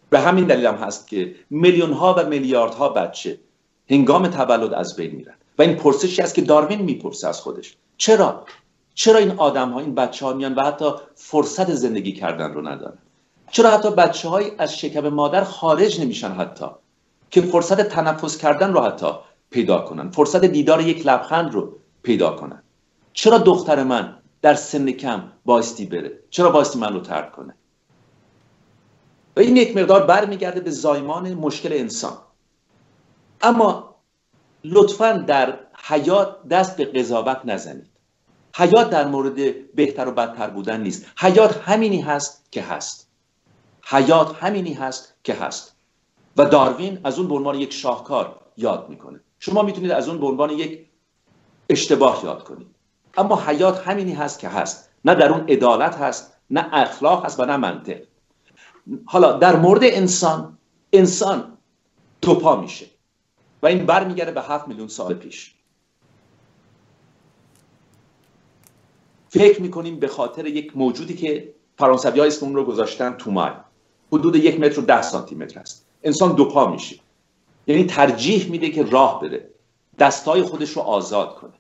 به همین دلیل هم هست که میلیون ها و میلیاردها بچه هنگام تولد از بین میرن. و این پرسشی است که داروین می‌پرسه از خودش. چرا؟ چرا این آدم ها این بچه ها میان و حتی فرصت زندگی کردن رو ندارن؟ چرا حتی بچه های از شکم مادر خارج نمیشن حتی؟ که فرصت تنفس کردن رو حتی پیدا کنن. فرصت دیدار یک لبخند رو پیدا کنن. چرا دختر من در سن کم بایستی بره؟ چرا بایستی من رو ترک کنه؟ و این یک مقدار برمیگرده به زایمان مشکل انسان. اما لطفا در حیات دست به قضاوت نزنید. حیات در مورد بهتر و بدتر بودن نیست. حیات همینی هست که هست. حیات همینی هست که هست. و داروین از اون به یک شاهکار یاد می‌کنه. شما می‌تونید از اون به عنوان یک اشتباه یاد کنید. اما حیات همینی هست که هست. نه در اون عدالت هست نه اخلاق هست و نه منطق. حالا در مورد انسان انسان دوپا میشه. و این برمیگرده به هفت میلیون سال پیش. فکر می‌کنیم به خاطر یک موجودی که فرانسوی ها اسم اون رو گذاشتن تومای حدود یک متر و ده سانتی متر است. انسان دوپا میشه. یعنی ترجیح میده که راه بره دستای خودش رو آزاد کنه.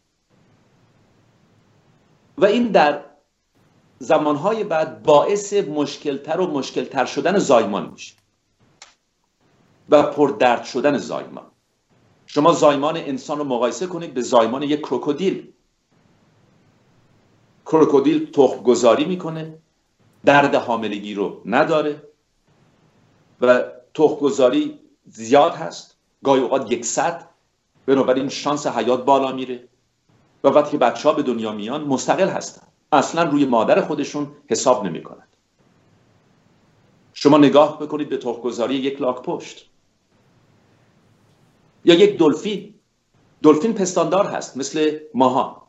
و این در زمانهای بعد باعث مشکلتر و مشکلتر شدن زایمان میشه و پردرد شدن زایمان. شما زایمان انسان رو مقایسه کنید به زایمان یک کروکودیل. کروکودیل تخم گذاری می‌کنه درد حاملگی رو نداره و تخم گذاری زیاد هست. گاهی اوقات یکصد بنابراین شانس حیات بالا میره و وقتی بچه ها به دنیا میان مستقل هستن. اصلا روی مادر خودشون حساب نمی کند. شما نگاه بکنید به تخمگذاری یک لاک پشت. یا یک دلفین. دلفین پستاندار هست مثل ماها.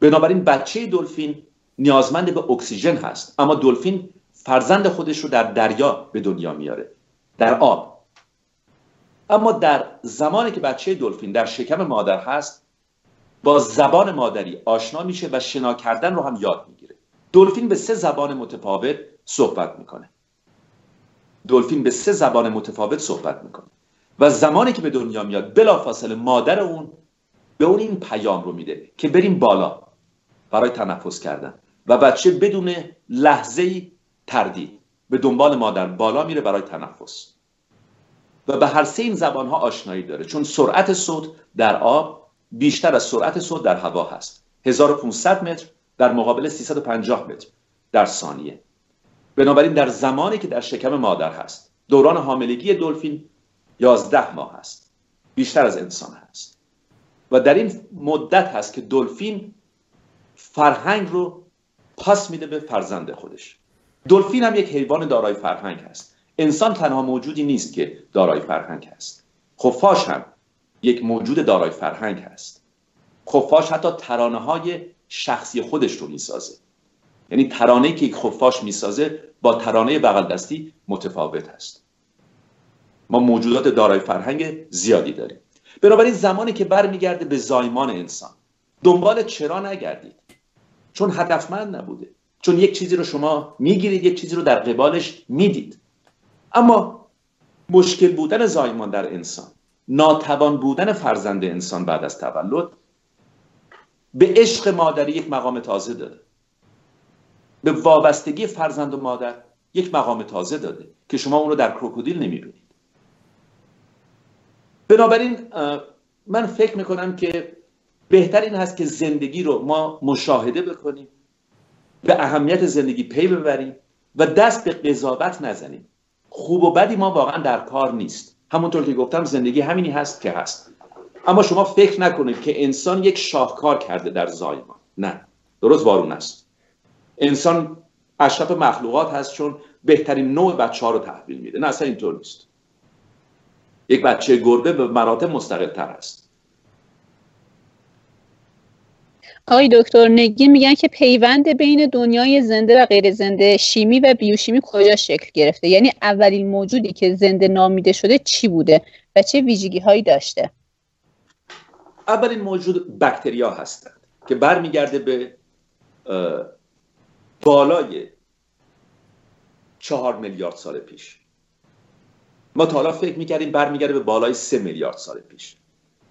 بنابراین بچه دلفین نیازمند به اکسیژن هست اما دلفین فرزند خودش رو در دریا به دنیا میاره در آب. اما در زمانی که بچه دلفین در شکم مادر هست با زبان مادری آشنا میشه و شنا کردن رو هم یاد می‌گیره. دلفین به سه زبان متفاوت صحبت می‌کنه. دلفین به سه زبان متفاوت صحبت می‌کنه. و زمانی که به دنیا میاد بلافاصله مادر اون به اون این پیام رو میده که بریم بالا برای تنفس کردن. و بچه بدون لحظه تردید به دنبال مادر بالا میره برای تنفس. و به هر سه این زبان ها آشنایی داره. چون سرعت صوت در آب بیشتر از سرعت صوت در هوا هست. 1500 متر در مقابل 350 متر در ثانیه. بنابراین در زمانی که در شکم مادر هست. دوران حاملگی دلفین 11 ماه هست. بیشتر از انسان هست. و در این مدت هست که دلفین فرهنگ رو پاس میده به فرزند خودش. دلفین هم یک حیوان دارای فرهنگ هست. انسان تنها موجودی نیست که دارای فرهنگ هست. خفاش هم یک موجود دارای فرهنگ هست. خفاش حتی ترانه های شخصی خودش رو می‌سازه. یعنی ترانه که یک خفاش می‌سازه با ترانه بغل دستی متفاوت هست. ما موجودات دارای فرهنگ زیادی داریم. بنابراین زمانی که برمیگرده به زایمان انسان دنبال چرا نگردید؟ چون هدفمند نبوده. چون یک چیزی رو شما می‌گیرید یک چیزی رو در قبالش می‌دید. اما مشکل بودن زایمان در انسان ناتوان بودن فرزند انسان بعد از تولد به عشق مادری یک مقام تازه داده. به وابستگی فرزند و مادر یک مقام تازه داده که شما اون رو در کروکودیل نمی‌بینید. بنابراین من فکر می‌کنم که بهتر این هست که زندگی رو ما مشاهده بکنیم به اهمیت زندگی پی ببریم و دست به قضاوت نزنیم. خوب و بدی ما واقعا در کار نیست. همونطور که گفتم زندگی همینی هست که هست. اما شما فکر نکنید که انسان یک شاهکار کرده در زایمان نه درست وارون است. انسان اشرف مخلوقات هست چون بهترین نوع بچه ها رو تحویل میده. نه اصلا اینطور نیست. یک بچه گربه به مراتب مستقل تر است. آقای دکتر نگی میگن که پیوند بین دنیای زنده و غیر زنده شیمی و بیوشیمی کجا شکل گرفته؟ یعنی اولین موجودی که زنده نامیده شده چی بوده و چه ویژگی هایی داشته؟ اولین موجود بکتریا هستند که برمیگرده به بالای چهار میلیارد سال پیش. ما تا حالا فکر می‌کردیم برمیگرده به بالای سه میلیارد سال پیش.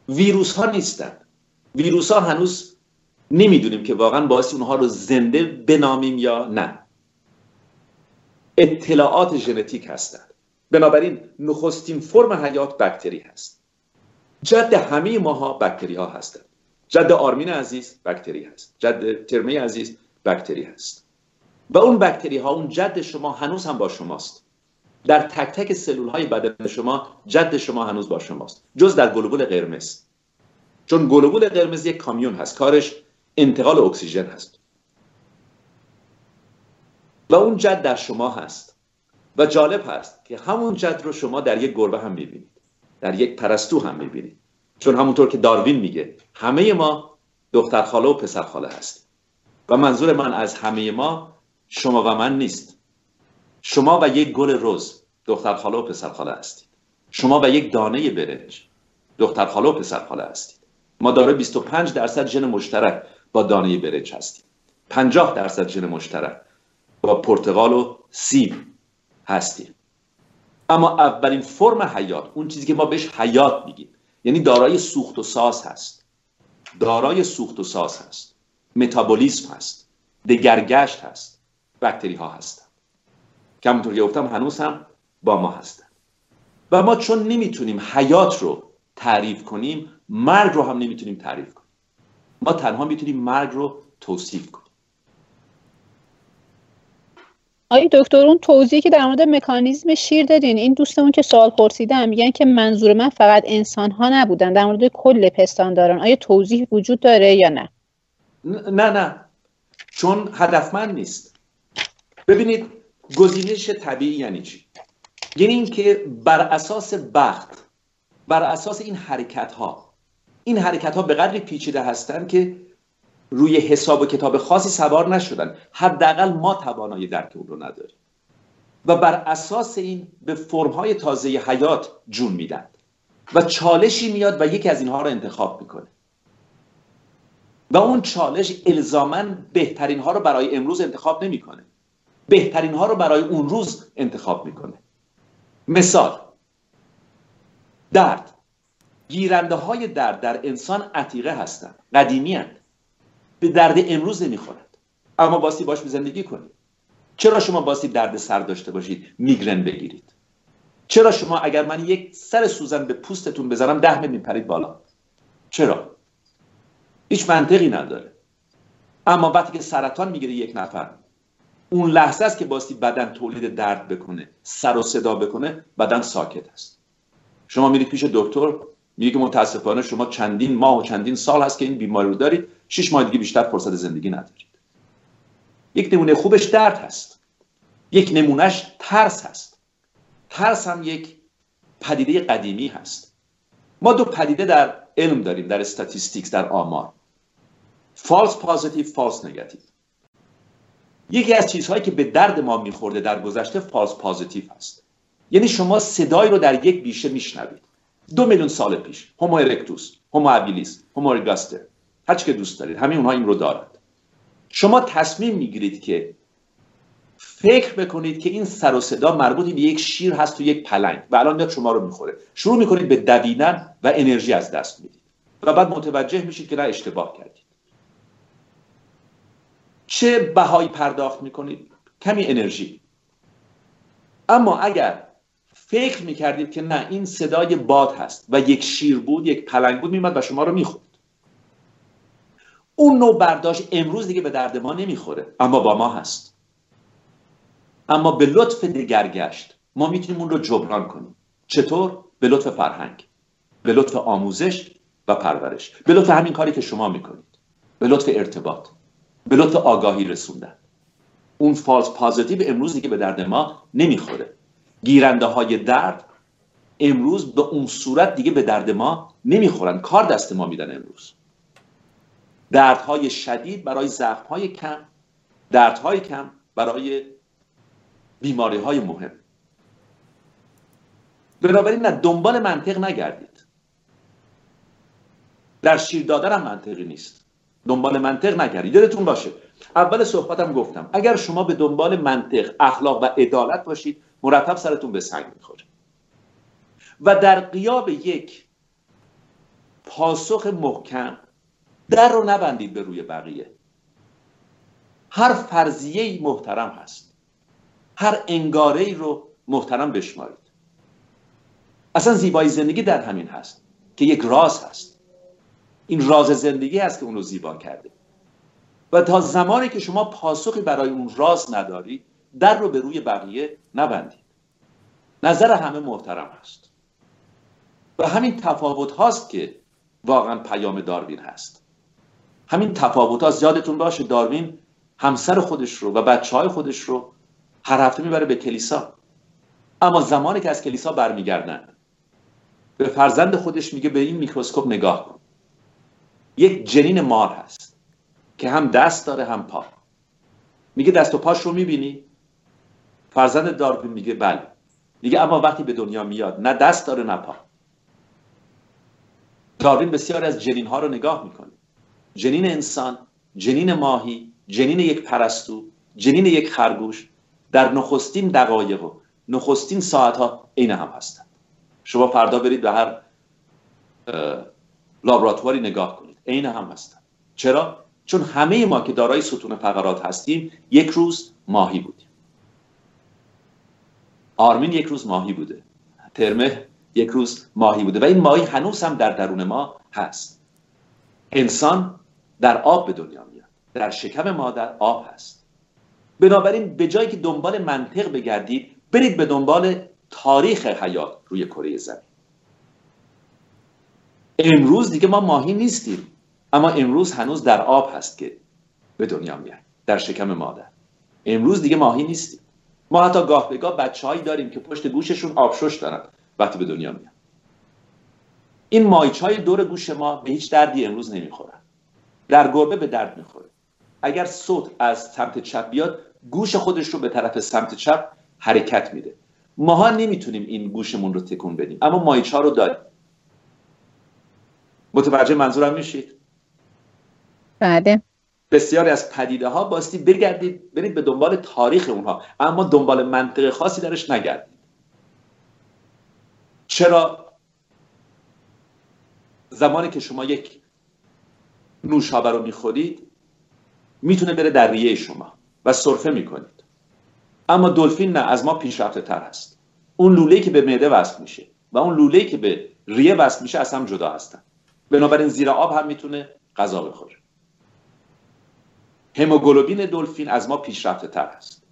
ویروس ها نیستند ویروس ها هنوز نمی‌دونیم که واقعا باعث اونها رو زنده بنامیم یا نه. اطلاعات ژنتیک هستند. بنابراین نخستین فرم حیات بکتری هست. جد همه ماها بکتری ها هستند. جد آرمین عزیز بکتری هست. جد ترمه عزیز بکتری هست. و اون بکتری ها اون جد شما هنوز هم با شماست. در تک تک سلول های بدن شما جد شما هنوز با شماست. جز در گلوبول قرمز. چون گلوبول قرمز یک کامیون هست. کارش انتقال اکسیژن هست. و اون جد در شما هست. و جالب هست که همون جد رو شما در یک گربه هم می‌بینید. در یک پرستو هم می‌بینید. چون همونطور که داروین میگه همه ما دختر خاله و پسر خاله هستیم. و منظور من از همه ما شما و من نیست. شما و یک گل رز دختر خاله و پسر خاله هستید. شما و یک دانه برنج دختر خاله و پسر خاله هستید. ما داره 25 درصد ژن مشترک با دانه برنج هستیم. 50 درصد ژن مشترک با پرتقال و سیب هستیم. اما اولین فرم حیات اون چیزی که ما بهش حیات میگیم یعنی دارای سوخت و ساز هست. دارای سوخت و ساز هست. متابولیسم هست. دگرگشت هست. بکتری ها هستن. که همونطور گفتم هنوز هم با ما هستن. و ما چون نمی‌تونیم حیات رو تعریف کنیم مرگ رو هم نمی‌تونیم تعریف کنیم. ما تنها می‌تونیم مرگ رو توصیف کنیم. آقای دکتر اون توضیحی که در مورد مکانیزم شیر دادین این دوستمون که سوال پرسیدم میگن که منظور من فقط انسان ها نبودن در مورد کل پستانداران آیا توضیح وجود داره یا نه؟ نه نه. چون هدفمند نیست. ببینید گزینش طبیعی یعنی چی؟ یعنی اینکه بر اساس بخت بر اساس این حرکت ها این حرکت ها به قدری پیچیده هستند که روی حساب و کتاب خاصی سوار نشدن. حداقل ما توانایی درک اون رو نداریم. و بر اساس این به فرمهای تازه حیات جون میدن. و چالشی میاد و یکی از اینها رو انتخاب می‌کنه. و اون چالش الزاما بهترین ها رو برای امروز انتخاب نمی‌کنه. بهترین ها رو برای اون روز انتخاب می‌کنه. مثال درد. گیرنده های درد در انسان عتیقه هستند قدیمی هستند به درد امروز نمی‌خورد اما باستی باش زندگی کنید. چرا شما باستی درد سر داشته باشید؟ میگرن بگیرید. چرا شما اگر من یک سر سوزن به پوستتون بزنم ده متر میپرید بالا؟ چرا؟ هیچ منطقی نداره. اما وقتی که سرطان می‌گیره یک نفر اون لحظه است که باستی بدن تولید درد بکنه سر و صدا بکنه بدن ساکت است. شما میرید پیش دکتر میگه متاسفانه شما چندین ماه و چندین سال هست که این بیماری رو دارید. شش ماه دیگه بیشتر فرصت زندگی ندارید. یک نمونه خوبش درد هست. یک نمونهش ترس هست. ترس هم یک پدیده قدیمی هست. ما دو پدیده در علم داریم در statistics در آمار. false positive false negative یکی از چیزهایی که به درد ما میخورده در گذشته false positive هست. یعنی شما صدایی رو در یک بیشه میشنوید. دو میلیون سال پیش. Homo erectus Homo habilis Homo ergaster هر که دوست دارید. همه اونها این رو دارد شما تصمیم می‌گیرید که فکر بکنید که این سر و صدا مربوط به یک شیر هست و یک پلنگ و الان میاد شما رو می‌خوره. شروع می‌کنید به دویدن و انرژی از دست می‌دید. و بعد متوجه میشید که نه اشتباه کردید. چه بهایی پرداخت می‌کنید؟ کمی انرژی. اما اگر فکر می‌کردید که نه این صدای باد هست و یک شیر بود یک پلنگ بود میمد و شما رو می‌خورد. اون نوع برداشت امروز دیگه به درد ما نمی‌خوره اما با ما هست. اما به لطف دگرگشت ما می‌تونیم اون رو جبران کنیم. چطور؟ به لطف فرهنگ به لطف آموزش و پرورش. به لطف همین کاری که شما می‌کنید. به لطف ارتباط. به لطف آگاهی رسوندن. اون فالس پازیتیو امروز دیگه به درد ما نمی‌خوره. گیرنده های درد امروز به اون صورت دیگه به درد ما نمی‌خورن. کار دست ما میدن امروز. دردهای شدید برای زخمهای کم دردهای کم برای بیماری های مهم. بنابراین نه دنبال منطق نگردید. در شیر دادن هم منطقی نیست. دنبال منطق نگردید. یادتون باشه اول صحبتم گفتم اگر شما به دنبال منطق اخلاق و عدالت باشید مرتب سرتون به سنگ می‌خوره. و در قیاب یک پاسخ محکم در رو نبندید به روی بقیه. هر فرضیه محترم هست. هر انگاره رو محترم بشمارید. اصلا زیبایی زندگی در همین هست که یک راز هست. این راز زندگی هست که اون رو زیبا کرده. و تا زمانی که شما پاسخی برای اون راز ندارید در رو به روی بقیه نبندید. نظر همه محترم هست و همین تفاوت هاست که واقعا پیام داروین هست. همین تفاوت ها زیادتون باشه داروین همسر خودش رو و بچه های خودش رو هر هفته می‌بره به کلیسا. اما زمانی که از کلیسا برمیگردن به فرزند خودش میگه به این میکروسکوپ نگاه کن. یک جنین مار هست که هم دست داره هم پا. میگه دست و پاش رو می‌بینی؟ فرزند داروین میگه بله. میگه اما وقتی به دنیا میاد نه دست داره نه پا. داروین بسیار از جنین ها رو نگاه می‌کنه. جنین انسان جنین ماهی جنین یک پرستو جنین یک خرگوش در نخستین دقایق و نخستین ساعت ها عین هم هستند. شما فردا برید به هر لابراتواری نگاه کنید. عین هم هستند. چرا؟ چون همه ما که دارای ستون فقرات هستیم یک روز ماهی بودیم. آرمین یک روز ماهی بوده. ترمه یک روز ماهی بوده. و این ماهی هنوز هم در درون ما هست. انسان در آب به دنیا میاد. در شکم مادر آب هست. بنابراین به جایی که دنبال منطق بگردید برید به دنبال تاریخ حیات روی کره زمین. امروز دیگه ما ماهی نیستیم. اما امروز هنوز در آب هست که به دنیا میاد. در شکم مادر. امروز دیگه ماهی نیستیم. ما حتی گاه به گاه بچههایی داریم که پشت گوششون آبشش دارن. وقتی به دنیا میان. این مایچ های دور گوش ما به هیچ دردی امروز نمی‌خورن. در گربه به درد می‌خوره. اگر صوت از سمت چپ بیاد گوش خودش رو به طرف سمت چپ حرکت میده. ماها نمی‌تونیم این گوشمون رو تکون بدیم اما مایچ ها رو داریم. متوجه منظورم میشید؟ بله. بسیاری از پدیده ها باستی بگردید برید به دنبال تاریخ اونها. اما دنبال منطق خاصی درش نگردید. چرا؟ زمانی که شما یک نوشابه رو می‌خورید می‌تونه بره در ریه شما و سرفه می‌کنید. اما دلفین نه از ما پیشرفته تر هست. اون لوله که به معده وصل میشه و اون لوله که به ریه وصل میشه از هم جدا هستن. بنابراین زیر آب هم می‌تونه غذا بخوره. هموگلوبین دلفین از ما پیشرفته تر است.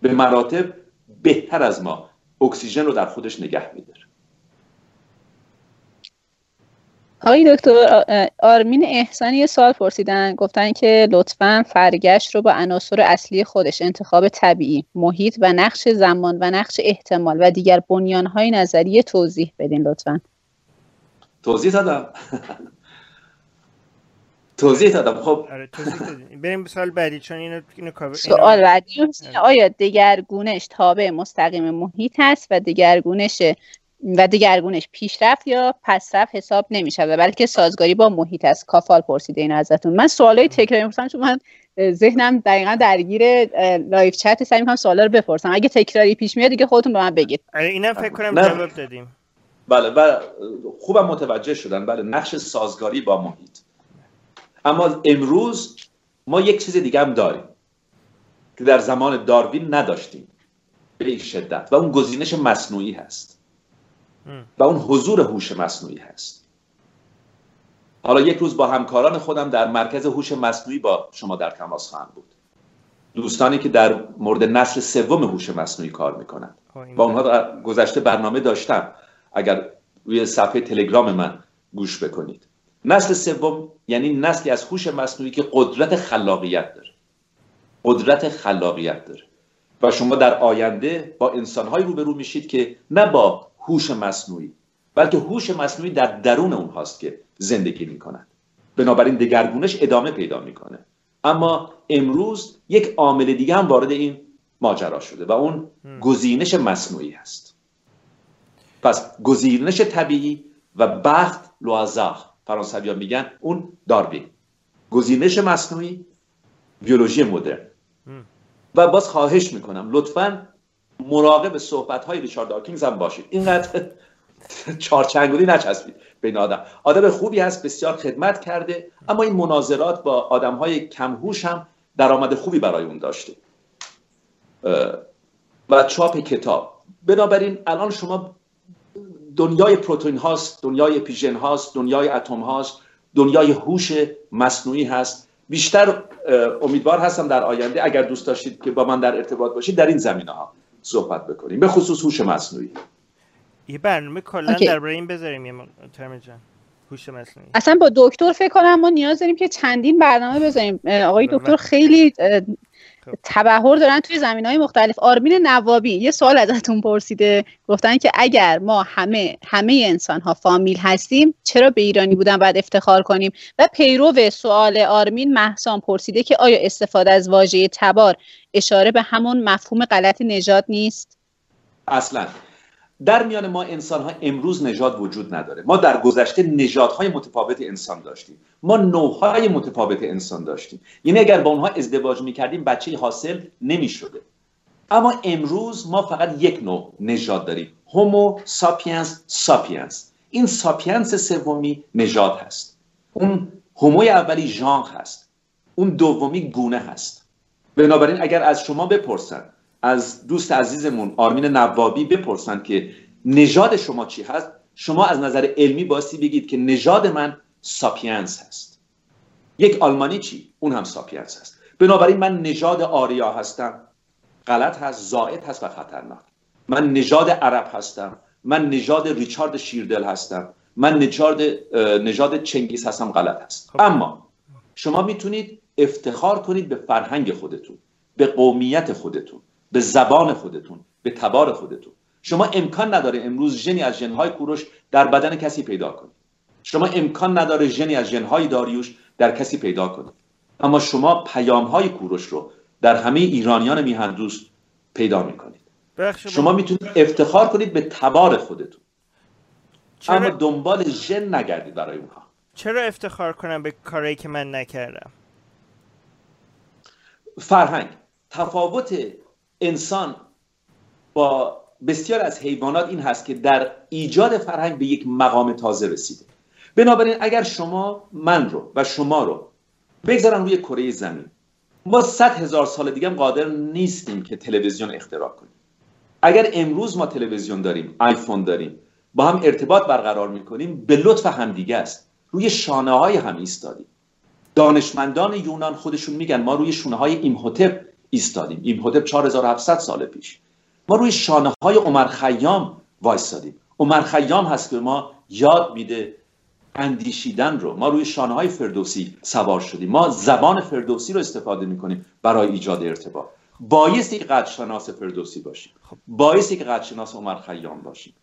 به مراتب بهتر از ما اکسیژن رو در خودش نگه میداره. آقای دکتر آرمین احسانی یه سوال پرسیدن. گفتن که لطفا فرگشت رو با عناصر اصلی خودش انتخاب طبیعی محیط و نقش زمان و نقش احتمال و دیگر بنیانهای نظریه توضیح بدین لطفا. توضیح دادم. توضیح دادم خب. آره توضیح دادیم. بریم به سوال بعدی چون اینو اینو کاور سوال بعدی آیا دگرگونش تابع مستقیم محیط هست و دگرگونش و دگرگونش پیشرفت یا پسرفت حساب نمیشه بلکه سازگاری با محیط است. کافال پرسیده این ازتون. من سوالای تکراری می‌پرسم چون من ذهنم دقیقا درگیر live chat سعی می‌کنم سوالا رو بپرسم. اگه تکراری پیش میاد دیگه خودتون به من بگید. آره اینم فکر کنم. جواب دادیم. بله و خوبم متوجه شدن بله نقش سازگاری با محیط. اما امروز ما یک چیز دیگه هم داریم که در زمان داروین نداشتیم به این شدت. و اون گزینش مصنوعی هست. و اون حضور هوش مصنوعی هست. حالا یک روز با همکاران خودم در مرکز هوش مصنوعی با شما در تماس خواهم بود. دوستانی که در مورد نسل سوم هوش مصنوعی کار می‌کنند. خب، با اونها گذشته برنامه داشتم. اگر روی صفحه تلگرام من گوش بکنید. نسل سوم یعنی نسلی از هوش مصنوعی که قدرت خلاقیت داره. قدرت خلاقیت داره. و شما در آینده با انسانهایی روبرو میشید که نه با هوش مصنوعی بلکه هوش مصنوعی در درون اونهاست که زندگی می‌کنند بنابراین دگرگونش ادامه پیدا می‌کنه. اما امروز یک عامل دیگه هم وارد این ماجرا شده و اون گزینش مصنوعی هست. پس گزینش طبیعی و بخت لوازاخ فرانسوی میگن اون داروین. گزینش مصنوعی بیولوژی مدرن. و باز خواهش می‌کنم لطفا مراقب صحبت های ریچارد داکینز هم باشید. اینقدر *laughs* چارچنگولی نچسبید بین آدم. آدم خوبی هست بسیار خدمت کرده اما این مناظرات با آدم های کمهوش هم درآمد خوبی برای اون داشته. و چاپ کتاب. بنابراین الان شما دنیای پروتئین هاست دنیای پیژن هاست دنیای اتم هاست دنیای هوش مصنوعی هست بیشتر امیدوار هستم در آینده اگر دوست داشتید که با من در ارتباط باشید در این زمینه ها صحبت بکنیم به خصوص هوش مصنوعی یه برنامه کلا اوکی. درباره این بذاریم یه ترم جان هوش مصنوعی اصلا با دکتر فکر کنم ما نیاز داریم که چندین برنامه بذاریم آقای بله. دکتر خیلی اه، خب. تبهر دارن توی زمین های مختلف. آرمین نوابی یه سوال ازتون پرسیده. گفتن که اگر ما همه همه انسان ها فامیل هستیم چرا به ایرانی بودن باید افتخار کنیم؟ و پیرو سوال آرمین محسان پرسیده که آیا استفاده از واژه تبار اشاره به همون مفهوم غلط نژاد نیست؟ اصلا. در میان ما انسان ها امروز نژاد وجود نداره. ما در گذشته نژادهای متفاوت انسان داشتیم. ما نوعهای متفاوت انسان داشتیم. یعنی اگر با اونها ازدواج می‌کردیم بچه حاصل نمی‌شده. اما امروز ما فقط یک نوع نژاد داریم. Homo sapiens sapiens این sapiens سومی نژاد هست. اون Homo ی اولی ژانر هست. اون دومی گونه هست. بنابراین اگر از شما بپرسن از دوست عزیزمون آرمین نوابی بپرسن که نژاد شما چی هست؟ شما از نظر علمی باستی بگید که نژاد من sapiens هست. یک آلمانی چی؟ اون هم sapiens هست. بنابراین من نژاد آریا هستم. غلط هست زائد هست و خطرناک. من نژاد عرب هستم. من نژاد ریچارد شیردل هستم. من نژاد نژاد چنگیز هستم غلط هست. خب. اما شما می‌تونید افتخار کنید به فرهنگ خودتون به قومیت خودتون. به زبان خودتون به تبار خودتون. شما امکان نداره امروز ژنی از ژنهای کوروش در بدن کسی پیدا کنید شما امکان نداره ژنی از ژنهای داریوش در کسی پیدا کنید اما شما پیامهای کوروش رو در همه ایرانیان میهن دوست پیدا می‌کنید. شما می‌تونید افتخار کنید به تبار خودتون. اما چرا, دنبال ژن نگردید برای اونها. چرا افتخار کنم به کاری که من نکردم؟ فرهنگ. تفاوت انسان با بسیار از حیوانات این هست که در ایجاد فرهنگ به یک مقام تازه رسیده. بنابراین اگر شما من رو و شما رو بگذارن روی کره زمین ما صد هزار سال دیگه هم قادر نیستیم که تلویزیون اختراع کنیم. اگر امروز ما تلویزیون داریم آیفون داریم با هم ارتباط برقرار می‌کنیم به لطف همدیگه است. روی شانه های هم ایستادیم. دانشمندان یونان خودشون میگن ما روی شونه های ایمهوتپ ایستادیم. ایمهوتپ 4700 سال پیش. ما روی شانه های عمر خیام وایستادیم. عمر خیام هست که ما یاد میده اندیشیدن رو. ما روی شانه های فردوسی سوار شدیم. ما زبان فردوسی رو استفاده می‌کنیم برای ایجاد ارتباط. بایستی که قدرشناس فردوسی باشیم. بایستی که قدرشناس عمر خیام باشیم.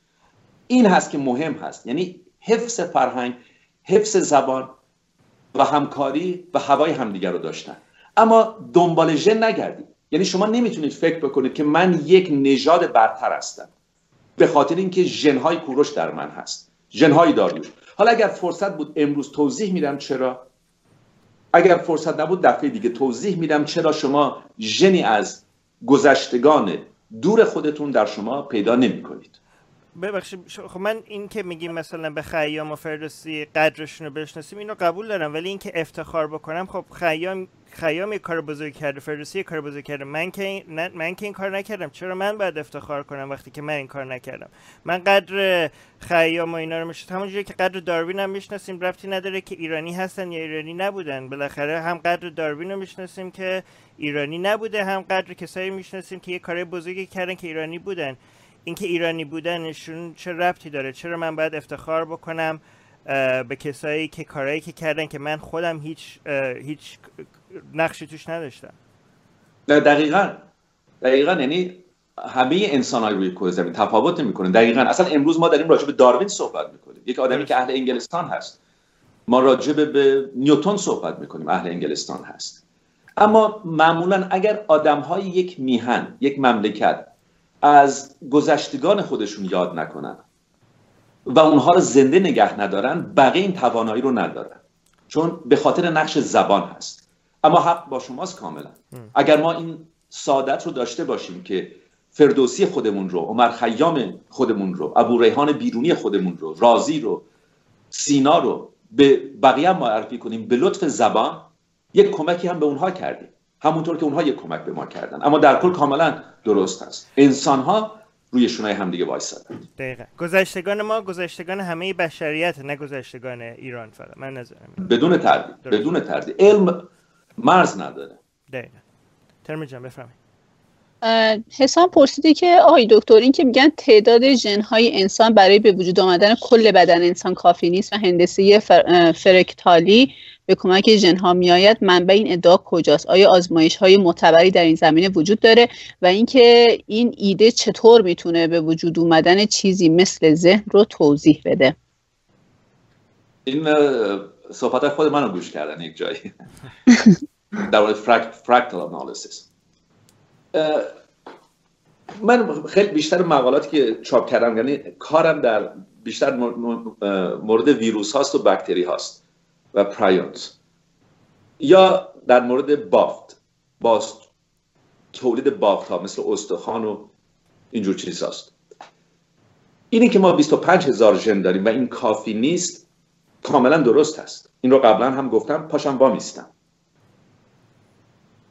این هست که مهم هست. یعنی حفظ فرهنگ حفظ زبان و همکاری و هوای همدیگر رو داشتن. اما دنبال ژن نگردید. یعنی شما نمی‌تونید فکر بکنید که من یک نژاد برتر هستم. به خاطر اینکه ژنهای کوروش در من هست. ژنهای داریوش. حالا اگر فرصت بود امروز توضیح میدم چرا؟ اگر فرصت نبود دفعه دیگه توضیح میدم چرا شما ژنی از گذشتگان دور خودتون در شما پیدا نمی کنید ببخشید خب من این که میگیم مثلا به خیام و فردوسی قدرشون رو بشناسیم اینو قبول دارم ولی اینکه افتخار بکنم خب خیام خیام یه کار بزرگ کرده فردوسی کار بزرگ کرده. من که این- نه من که این کار نکردم. چرا من باید افتخار کنم وقتی که من این کار نکردم؟ من قدر خیام و اینا رو می‌شناسم. همونجوری که قدر داروین هم می‌شناسیم ربطی نداره که ایرانی هستن یا ایرانی نبودن. بالاخره هم قدر داروین رو می‌شناسیم که ایرانی نبوده هم قدر کسایی می‌شناسیم که یه کار بزرگی کردن که ایرانی بودن. اینکه ایرانی بودنشون چه ربطی داره؟ چرا من باید افتخار بکنم به کسایی که کارهایی که کردن که من خودم هیچ هیچ نقشی توش نداشتم نه، دقیقا. دقیقا یعنی همه انسان های روی کره زمین تفاوت می‌کنه دقیقا. اصلا امروز ما داریم راجع به داروین صحبت می‌کنیم. یک آدمی که اهل انگلستان هست. ما راجع به- به نیوتن صحبت می‌کنیم. اهل انگلستان هست. اما معمولا اگر آدم های یک میهن یک مملکت از گذشتگان خودشون یاد نکنن و اونها رو زنده نگه ندارن بقیه این توانایی رو ندارن. چون به خاطر نقش زبان هست. اما حق با شماست کاملا. اگر ما این سعادت رو داشته باشیم که فردوسی خودمون رو عمر خیام خودمون رو ابو ریحان بیرونی خودمون رو رازی رو سینا رو به بقیه هم معرفی کنیم به لطف زبان یک کمکی هم به اونها کردیم. همونطور که اونها یک کمک به ما کردن. اما در کل کاملا درست هست انسان ها روی شونای همدیگه وایسادن دقیقا. گذشتگان ما گذشتگان همه بشریت نه گذشتگان ایران فقط. من نظرم. بدون تردید بدون تردید. علم مرز نداره. دقیقا. ترمی جان بفرمایید. حسام پرسیده که آقای دکتر این که میگن تعداد ژنهای انسان برای به وجود آمدن کل بدن انسان کافی نیست و هندسه فرکتالی به کمک ژنها میآید منبع این ادعا کجاست؟ آیا آزمایش های معتبری در این زمینه وجود داره و اینکه این ایده چطور می‌تونه به وجود اومدن چیزی مثل ذهن رو توضیح بده؟ این صحبت خود منو گوش کردن یک جایی. *laughs* در مورد فرکتال آنالیسیس من خیلی بیشتر مقالاتی که چاپ کردم یعنی کارم در بیشتر مورد ویروس هاست و بکتری هاست و پرایونز یا در مورد بافت. باست تولید بافت ها مثل استخوان و اینجور چیز هاست اینی که ما 25 هزار ژن داریم و این کافی نیست کاملا درست هست این رو قبلا هم گفتم پاشم وامیستم.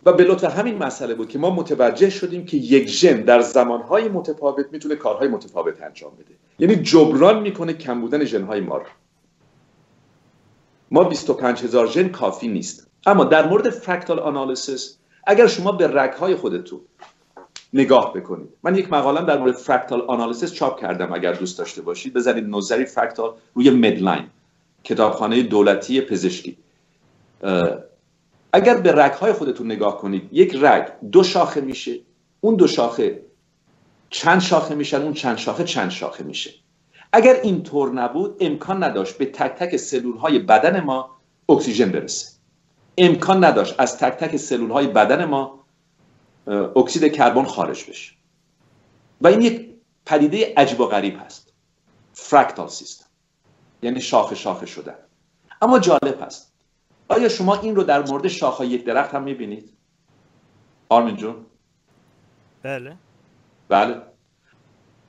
و به لطف همین مسئله بود که ما متوجه شدیم که یک ژن در زمانهای متفاوت می‌تونه کارهای متفاوت انجام بده. یعنی جبران می‌کنه کم بودن ژنهای ما رو. ما 25 هزار ژن کافی نیست. اما در مورد fractal analysis اگر شما به رگهای خودتون نگاه بکنید. من یک مقالم در مورد fractal analysis چاپ کردم اگر دوست داشته باشید. بزنید نوذری fractal روی MEDLINE. کتابخانه دولتی پزشکی. اگر به رگهای خودتون نگاه کنید یک رگ دو شاخه میشه اون دو شاخه چند شاخه میشن اون چند شاخه چند شاخه میشه. اگر این طور نبود امکان نداشت به تک تک سلول های بدن ما اکسیژن برسه. امکان نداشت از تک تک سلول های بدن ما اکسید کربن خارج بشه. و این یک پدیده عجب و غریب هست. فرکتال سیستم یعنی شاخه شاخه شدن. اما جالب هست. آیا شما این رو در مورد شاخه یک درخت هم می‌بینید؟ آرمین جون؟ بله. بله.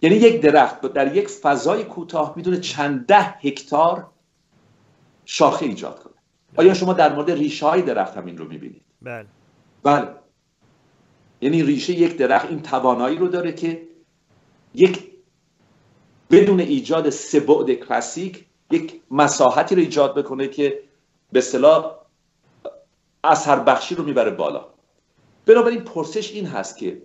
یعنی یک درخت در یک فضای کوتاه می‌تونه چند ده هکتار شاخه ایجاد کنه. آیا شما در مورد ریشه های درخت هم این رو می‌بینید؟ بله. بله. یعنی ریشه یک درخت این توانایی رو داره که یک بدون ایجاد سه بعد کلاسیک یک مساحتی رو ایجاد بکنه که به صلاح اثر بخشی رو می‌بره بالا. بنابراین پرسش این هست که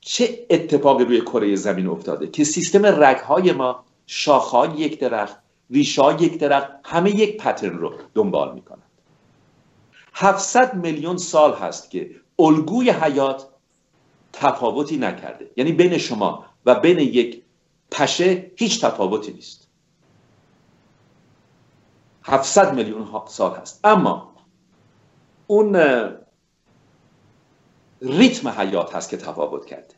چه اتفاقی روی کره زمین افتاده که سیستم رگهای ما شاخهای یک درخت ریشه یک درخت همه یک پترن رو دنبال می‌کنند 700 میلیون سال هست که الگوی حیات تفاوتی نکرده. یعنی بین شما و بین یک پشه هیچ تفاوتی نیست. 700 میلیون سال هست. اما اون ریتم حیات هست که تفاوت کرده.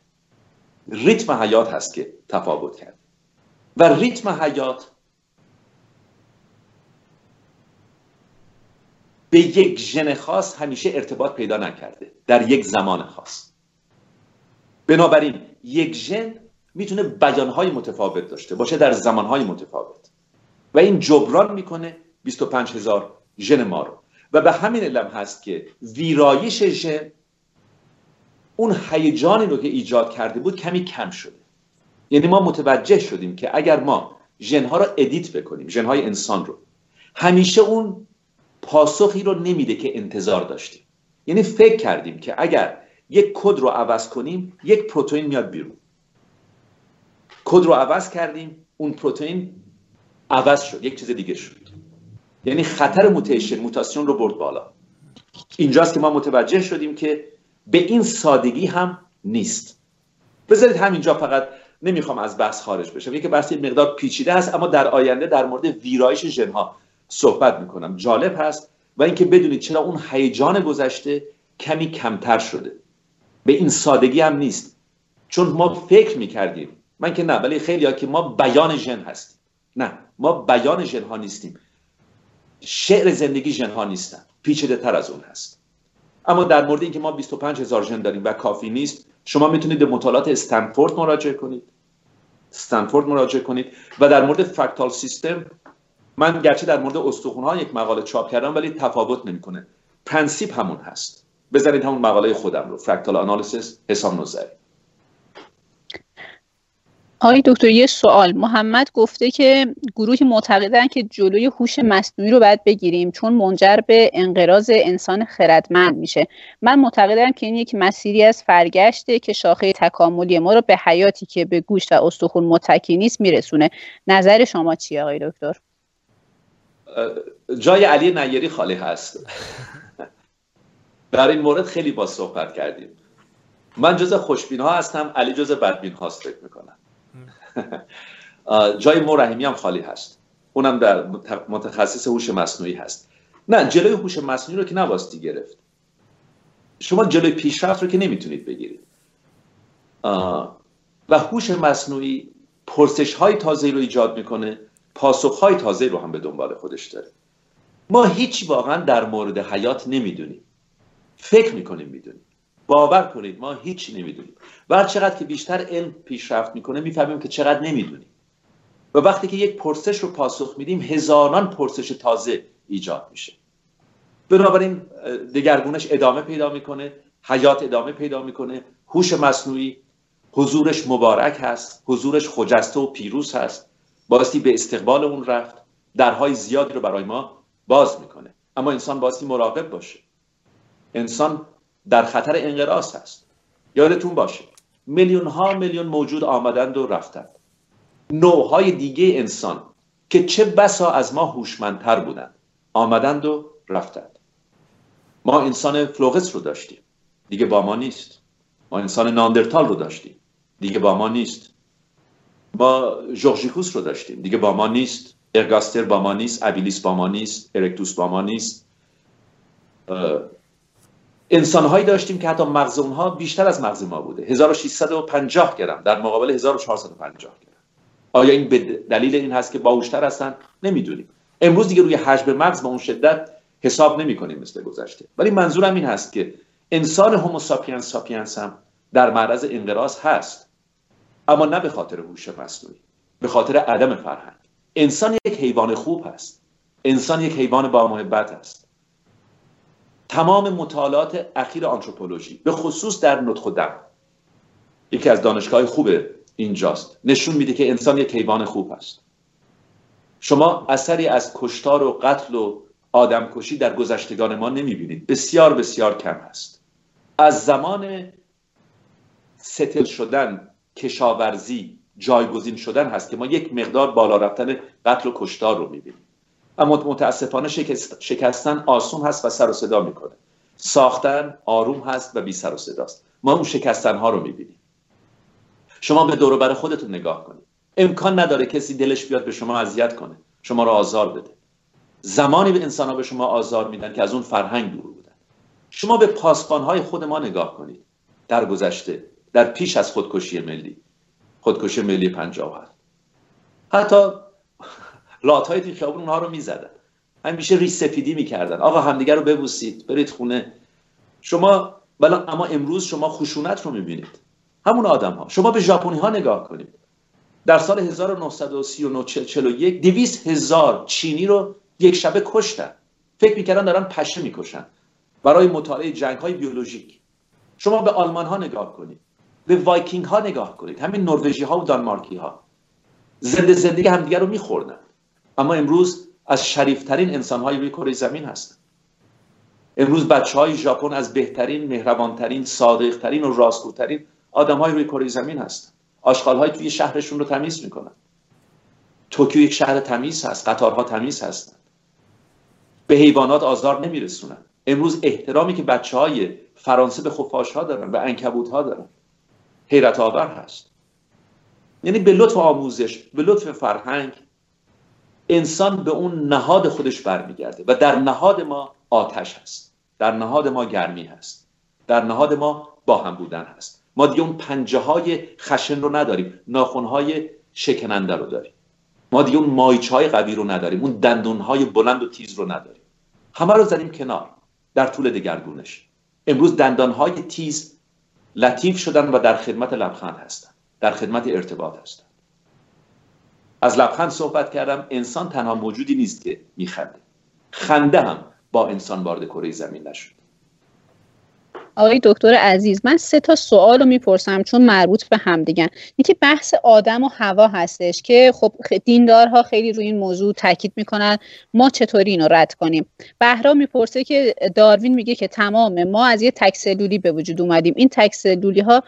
ریتم حیات هست که تفاوت کرده. و ریتم حیات به یک ژن خاص همیشه ارتباط پیدا نکرده. در یک زمان خاص. بنابراین یک ژن می‌تونه بیانهای متفاوت داشته باشه در زمانهای متفاوت. و این جبران می‌کنه 25 هزار ژن ما رو. و به همین علم هست که ویرایش ژن اون هیجانی رو که ایجاد کرده بود کمی کم شده. یعنی ما متوجه شدیم که اگر ما ژنها رو edit بکنیم ژنهای انسان رو همیشه اون پاسخی رو نمیده که انتظار داشتیم. یعنی فکر کردیم که اگر یک کد رو عوض کنیم یک پروتئین میاد بیرون. کد رو عوض کردیم اون پروتئین عوض شد یک چیز دیگه شد. یعنی خطر mutation موتاسیون رو برد بالا. اینجاست که ما متوجه شدیم که به این سادگی هم نیست. بذارید همینجا فقط نمی‌خوام از بحث خارج بشم. یکی بحث مقدار پیچیده هست اما در آینده در مورد ویرایش ژنها صحبت می‌کنم. جالب هست و اینکه بدونید چرا اون هیجان گذشته کمی کمتر شده. به این سادگی هم نیست. چون ما فکر می‌کردیم. من که نه ولی خیلی ها که ما بیان ژن هستیم. نه ما بیان ژن ها نیستیم. شعر زندگی ژن ها نیستن. پیچیده تر از اون هست. اما در مورد اینکه ما 25 هزار ژن داریم و کافی نیست شما می‌تونید به مطالعات استنفورد مراجعه کنید. استنفورد مراجعه کنید. و در مورد fractal system من گرچه در مورد استخوان ها یک مقاله چاپ کردم ولی تفاوت نمی‌کنه. پرنسیپ همون هست. بزنید همون مقاله خودم رو. fractal analysis حسام نوذری آقای دکتر یه سوال. محمد گفته که گروهی معتقدن که جلوی هوش مصنوعی رو باید بگیریم چون منجر به انقراض انسان خردمند میشه. من معتقدم که این یک مسیری از فرگشته که شاخه تکاملی ما رو به حیاتی که به گوشت و استخون متکی نیست میرسونه. نظر شما چیه آقای دکتر؟ جای علی نیری خالی هست. در این مورد خیلی با صحبت کردیم. من جز خوشبین ها هستم علی جز بدبین هاست فکر می‌کنم. *laughs* جای مو هم خالی هست. اونم در متخصص هوش مصنوعی هست. نه جلوی هوش مصنوعی رو که نباستی گرفت. شما جلوی پیشرفت رو که نمی‌تونید بگیرید. و هوش مصنوعی پرسش های تازه رو ایجاد می‌کنه پاسخ های تازه رو هم به دنبال خودش داره. ما هیچ واقعا در مورد حیات نمی‌دونیم. فکر می‌کنیم می‌دونیم. باور کنید ما هیچ نمی‌دونیم. و چقدر که بیشتر علم پیشرفت می‌کنه می‌فهمیم که چقدر نمی‌دونیم. و وقتی که یک پرسش رو پاسخ میدیم هزاران پرسش تازه ایجاد میشه. بنابراین دگرگونش ادامه پیدا می‌کنه حیات ادامه پیدا می‌کنه هوش مصنوعی حضورش مبارک هست حضورش خجسته و پیروز هست باستی به استقبال اون رفت درهای زیادی رو برای ما باز می‌کنه. اما انسان باستی مراقب باشه. انسان در خطر انقراض هست. یادتون باشه میلیون ها میلیون موجود آمدند و رفتند. نوعهای دیگه انسان که چه بسا از ما هوشمندتر بودند آمدند و رفتند. ما انسان فلوغس رو داشتیم. دیگه با ما نیست. ما انسان ناندرتال رو داشتیم. دیگه با ما نیست. ما جورجیکوس رو داشتیم. دیگه با ما نیست. ارگاستر با ما نیست. ابیلیس با ما نیست. ارکتوس با ما نیست. انسان هایی داشتیم که حتی مغز اونها بیشتر از مغز ما بوده 1650 گرم. در مقابل 1450 گرم. آیا این به دلیل این هست که باهوشتر هستن؟ نمی‌دونیم. امروز دیگه روی حجم مغز با اون شدت حساب نمی کنیم مثل گذشته. ولی منظورم این هست که انسان Homo sapiens sapiens هم در معرض انقراض هست. اما نه به خاطر هوش مصنوعی به خاطر عدم فرهنگ. انسان یک حیوان خوب هست. انسان یک حیوان با محبت است تمام مطالعات اخیر آنتروپولوژی به خصوص در نطق و دم. یکی از دانشگاه خوب اینجاست. نشون میده که انسان یک حیوان خوب است شما اثری از کشتار و قتل و آدمکشی در گذشتگان ما نمی‌بینید. بسیار بسیار کم هست. از زمان ستل شدن کشاورزی جایگزین شدن هست که ما یک مقدار بالا رفتن قتل و کشتار رو می‌بینیم. اما متاسفانه شکستن آسون هست و سر و صدا می‌کنه. ساختن آروم هست و بی سر و صداست. ما اون شکستن ها رو می‌بینیم. شما به دور بر خودتون نگاه کنید. امکان نداره کسی دلش بیاد به شما اذیت کنه. شما رو آزار بده. زمانی به انسان ها به شما آزار میدن که از اون فرهنگ دور بودن. شما به پاسبان های خود ما نگاه کنید. در گذشته در پیش از خودکشی ملی. خودکشی ملی 57 حتی لات های توی خیابون اونها رو می‌زدن. همیشه ریش سفیدی می‌کردن. آقا همدیگه رو ببوسید برید خونه. شما بلا اما امروز شما خشونت رو می‌بینید. همون آدم ها شما به ژاپنی ها نگاه کنید. در سال 1939 41 200 هزار چینی رو یک شبه کشتن. فکر می‌کردن دارن پشه می‌کشن. برای مطالعه جنگ های بیولوژیک. شما به آلمان ها نگاه کنید. به وایکینگ ها نگاه کنید. همین نروژی ها و دانمارکی ها زنده زندگی همدیگه رو میخوردن. اما امروز از شریفترین انسان های روی کره زمین هستند امروز بچه های ژاپن از بهترین مهربانترین صادقترین و راستگوترین آدم های روی کره زمین هستند آشغال های توی شهرشون رو تمیز می‌کنن. توکیو یک شهر تمیز هست قطارها تمیز هستند به حیوانات آزار نمیرسونن. امروز احترامی که بچه های فرانسه به خفاش ها دارن به انکبوت ها دارن حیرت آور هست. یعنی به لطف آموزش به لطف فرهنگ انسان به اون نهاد خودش برمیگرده و در نهاد ما آتش هست. در نهاد ما گرمی هست. در نهاد ما با هم بودن هست. ما دیگه اون پنجه های خشن رو نداریم. ناخون های شکننده رو داریم. ما دیگه اون مایچه های قوی رو نداریم. اون دندون های بلند و تیز رو نداریم. همه رو زدیم کنار. در طول دگرگونش. امروز دندان های تیز لطیف شدن و در خدمت لبخند هستن. در خدمت ارتباط هستن. از لبخند صحبت کردم. انسان تنها موجودی نیست که میخنده. خنده هم با انسان وارد کره زمین نشد. آقای دکتر عزیز من سه تا سوال رو می‌پرسم چون مربوط به هم دیگن یکی بحث آدم و هوا هستش که خب دیندارها خیلی روی این موضوع تاکید می‌کنن. ما چطوری اینو رد کنیم؟ بهرام می‌پرسه که داروین میگه که تمام ما از یه تکسلولی به وجود اومدیم. این تکسلولی ها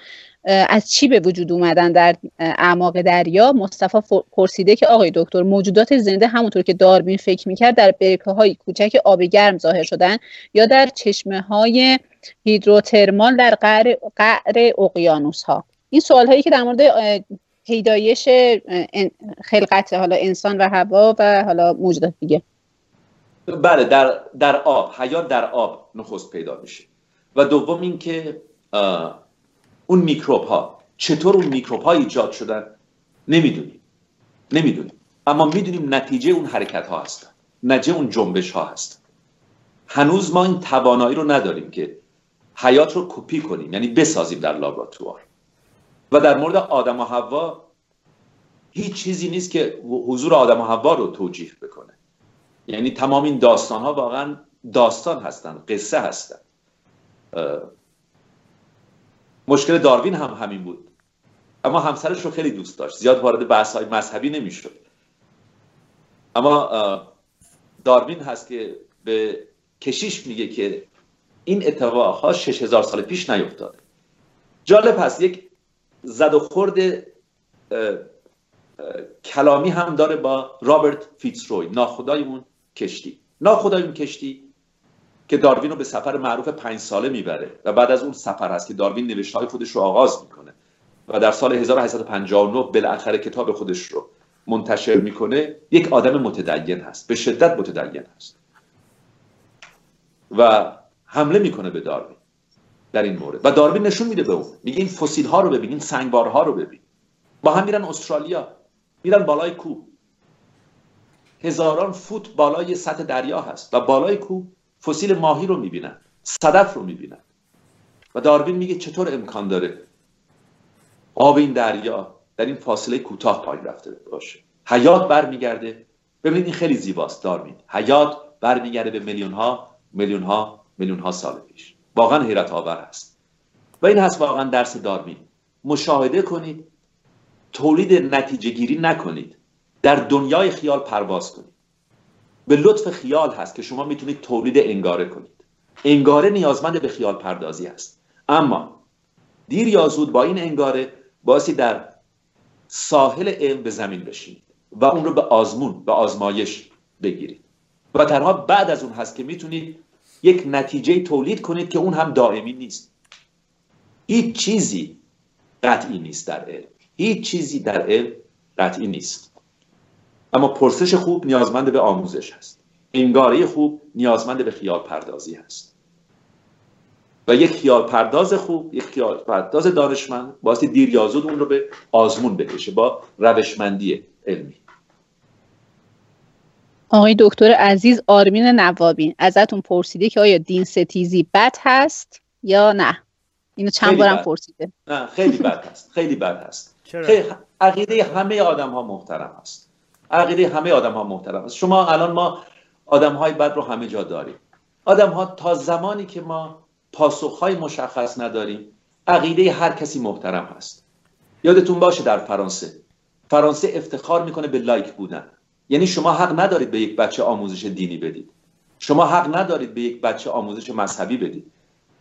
از چی به وجود اومدن در اعماق دریا؟ مصطفی پرسیده که آقای دکتر موجودات زنده همونطور که داروین فکر می‌کرد در برکه های کوچک آب گرم ظاهر شدن یا در چشمه های هیدروترمال در قعر, قعر اقیانوس ها این سوال هایی که در مورد پیدایش خلقت حالا انسان و هوا و حالا موجودات دیگه. بله در, در آب حیات در آب نخست پیدا میشه. و دوم اینکه اون میکروب ها چطور اون میکروب ها ایجاد شدن؟ نمی‌دونیم. نمی‌دونیم. اما می‌دونیم نتیجه اون حرکت ها هستن نتیجه اون جنبش ها هستن هنوز ما این توانایی رو نداریم که حیات رو کپی کنیم یعنی بسازیم در لابراتوار. و در مورد آدم و حوا هیچ چیزی نیست که حضور آدم و حوا رو توجیه بکنه. یعنی تمام این داستان ها واقعا داستان هستن قصه هستن. مشکل داروین هم همین بود. اما همسرش رو خیلی دوست داشت. زیاد وارد بحث های مذهبی نمی‌شد. اما داروین هست که به کشیش میگه که این اتفاق ها 6000 سال پیش نیفتاده. جالب هست یک زد و خورد کلامی هم داره با رابرت فیتزروی ناخدای اون کشتی. ناخدای اون کشتی که داروین رو به سفر معروف پنج ساله می‌بره و بعد از اون سفر هست که داروین نوشته های خودش رو آغاز می‌کنه و در سال 1859 بالاخره کتاب خودش رو منتشر می‌کنه. یک آدم متدین هست به شدت متدین هست. و حمله می‌کنه به داروین در این مورد. و داروین نشون میده به اون. میگه این فسیل ها رو ببین این سنگبارها رو ببین. با هم میرن استرالیا میرن بالای کوه. هزاران فوت بالای سطح دریا هست و بالای کوه فسیل ماهی رو می‌بینن صدف رو می‌بینن. و داروین میگه چطور امکان داره آب این دریا در این فاصله کوتاه پایین رفته باشه. حیات برمیگرده. ببینید این خیلی زیباست داروین. حیات برمیگرده به میلیون ها میلیون ها میلیون ها سال پیش. واقعا حیرت آور است و این هست واقعا درس داروین. مشاهده کنید تولید نتیجه گیری نکنید. در دنیای خیال پرواز کنید. به لطف خیال هست که شما می‌تونید تولید انگاره کنید. انگاره نیازمند به خیال پردازی است اما دیر یا زود با این انگاره باسی در ساحل علم به زمین بشینید و اون رو به آزمون به آزمایش بگیرید. و تنها بعد از اون هست که می‌تونید یک نتیجه تولید کنید که اون هم دائمی نیست. هیچ چیزی قطعی نیست در علم. هیچ چیزی در علم قطعی نیست. اما پرسش خوب نیازمند به آموزش هست. انگاره خوب نیازمند به خیال پردازی هست. و یک خیال پرداز خوب یک خیال پرداز دانشمند باعث دیر یا زود اون رو به آزمون بکشه با روشمندی علمی. آقای دکتر عزیز آرمین نوابین ازتون پرسیده که آیا دین ستیزی بد هست یا نه؟ اینو چند بارم پرسیده. نه خیلی بد هست خیلی بد هست. خیلی عقیده همه آدم ها محترم هست. عقیده همه آدم ها محترم است. شما الان ما آدم های بد رو همه جا داریم. آدم ها تا زمانی که ما پاسخ های مشخص نداریم عقیده هر کسی محترم هست. یادتون باشه در فرانسه. فرانسه افتخار می‌کنه به لایک بودن. یعنی شما حق ندارید به یک بچه آموزش دینی بدید. شما حق ندارید به یک بچه آموزش مذهبی بدید.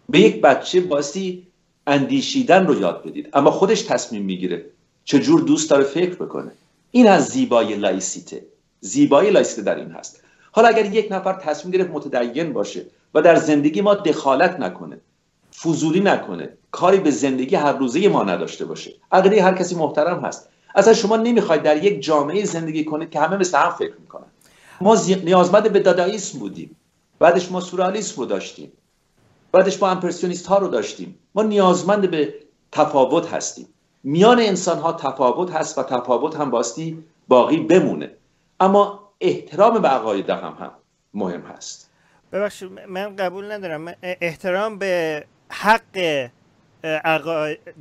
به یک بچه باسی اندیشیدن رو یاد بدید. اما خودش تصمیم می‌گیره چجور دوست داره فکر بکنه. این از زیبایی لایسیته. زیبایی لایسیته در این هست. حالا اگر یک نفر تصمیم گرفت متدین باشه و در زندگی ما دخالت نکنه فضولی نکنه کاری به زندگی هر روزه ما نداشته باشه عقیده هر کسی محترم هست. اصلا شما نمی‌خواید در یک جامعه زندگی کنید که همه مثل هم فکر می‌کنن. ما نیازمند به داداییسم بودیم. بعدش ما سورالیسم رو داشتیم. بعدش ما امپرسیونیست ها رو داشتیم. ما نیازمند به تفاوت هستیم. میان انسان ها تفاوت هست و تفاوت هم باستی باقی بمونه. اما احترام به عقاید هم هم مهم هست. ببخشید من قبول ندارم. احترام به حق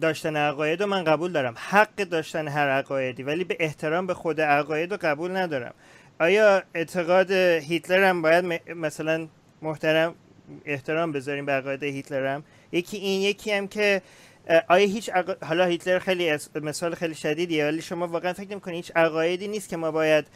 داشتن عقاید رو من قبول دارم. حق داشتن هر عقایدی ولی به احترام به خود عقاید رو قبول ندارم. آیا اعتقاد هیتلر هم باید مثلا محترم احترام بذاریم به عقاید هیتلر هم؟ یکی این یکی هم که آیا هیچ حالا هیتلر خیلی مثال خیلی شدیدیه ولی شما واقعا فکر نمی‌کنید هیچ عقایدی نیست که ما باید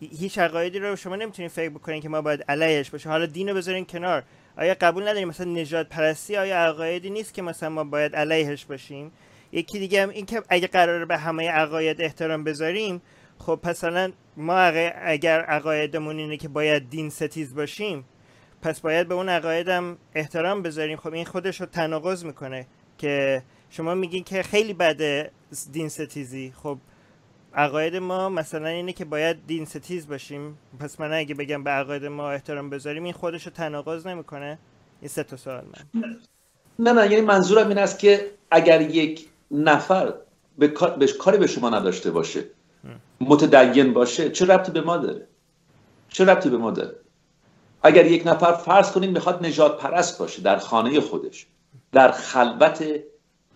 هیچ عقایدی رو شما نمی‌تونید فکر بکنید که ما باید علیهش باشه حالا دین رو بذارین کنار. آیا قبول نداریم مثلا نجات پرستی؟ آیا عقایدی نیست که مثلا ما باید علیهش باشیم؟ یکی دیگه هم این که اگه قرار به همه عقاید احترام بذاریم خب مثلا ما اگر عقایدمون اینه که باید دین ستیز باشیم پس باید به اون عقایدم احترام بذاریم. خب این خودش رو تناقض می‌کنه که شما میگین که خیلی بده دین ستیزی خب عقاید ما مثلا اینه که باید دین ستیز باشیم. پس من اگه بگم به عقاید ما احترام بذاریم این خودش رو تناقض نمی‌کنه. این سه تا سوال من. نه نه یعنی منظورم این است که اگر یک نفر به کاری به شما نداشته باشه متدین باشه چه ربطی به ما داره؟ چه ربطی به ما داره؟ اگر یک نفر فرض کنیم می‌خواد نجات پرست باشه در خانه خودش در خلوت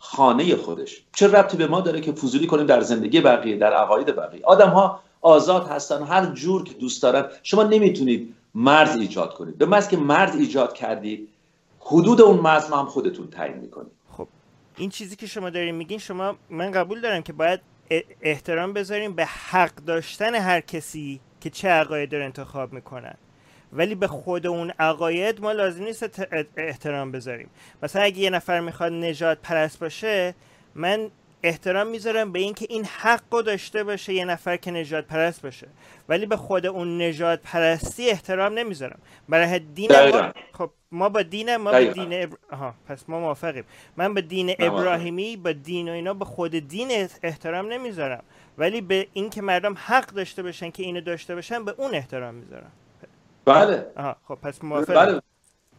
خانه خودش. چه ربطی به ما داره که فضولی کنیم در زندگی بقیه در عقاید بقیه؟ آدم ها آزاد هستن هر جور که دوست دارن. شما نمی‌تونید مرز ایجاد کنید. به که مرز ایجاد کردید حدود اون مرز هم خودتون تعیین می‌کنید. خب این چیزی که شما دارین میگین شما من قبول دارم که باید احترام بذاریم به حق داشتن هر کسی که چه عقاید رو انتخاب می‌کنن. ولی به خود اون عقاید ما لازم نیست احترام بذاریم. مثلا اگه یه نفر می‌خواد نجات پرست باشه من احترام می‌ذارم به اینکه این حق رو داشته باشه یه نفر که نجات پرست باشه. ولی به خود اون نجات پرستی احترام نمی‌ذارم. برای دین ما خب ما با دین ما به دین ابر... پس ما موافقیم. من به دین ابراهیمی با دین و اینا به خود دین احترام نمی‌ذارم. ولی به اینکه مردم حق داشته باشن که اینو داشته باشن به اون احترام می‌ذارم. بله. آها خب پس موافق بله.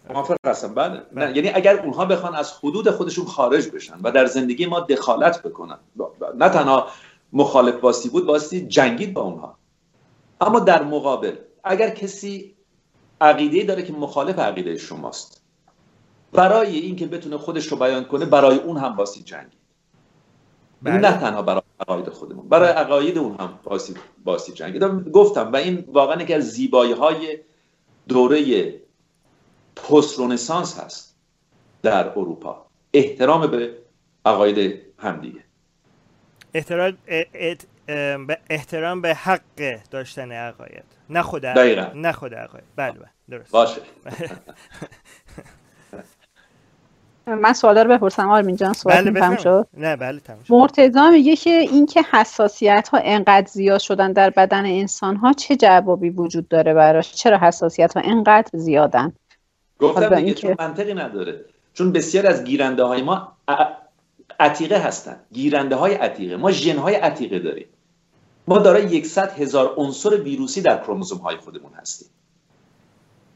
موافق هستم. بله. بله. یعنی اگر اونها بخوان از حدود خودشون خارج بشن و در زندگی ما دخالت بکنن نه تنها مخالف باسی بود باسی جنگید با اونها. اما در مقابل اگر کسی عقیده داره که مخالف عقیده شماست برای اینکه بتونه خودش رو بیان کنه برای اون هم باسی جنگید. بله. نه تنها برای عقاید خودمون برای عقاید اون هم باسی, باسی جنگید. گفتم و این واقعا یکی از زیبایی های دوره پست رونسانس هست در اروپا. احترام به عقاید همدیگه احترام به احترام به حق داشتن عقاید. نه خود نه خود عقاید. بله بله. درست. باشه. *laughs* من سوال رو بپرسم آرمین جان سوال بله تمام شد؟ نه بله تمام شد. مرتضی میگه که اینکه حساسیت ها انقدر زیاد شدن در بدن انسان ها چه جوابی وجود داره براش؟ چرا حساسیت ها انقدر زیادن؟ گفتم دیگه چون منطقی نداره. چون بسیار از گیرنده های ما عتیقه هستن. گیرنده های عتیقه. ما ژن های عتیقه داریم. ما دارای یکصد هزار عنصر ویروسی در کروموزوم های خودمون هستیم.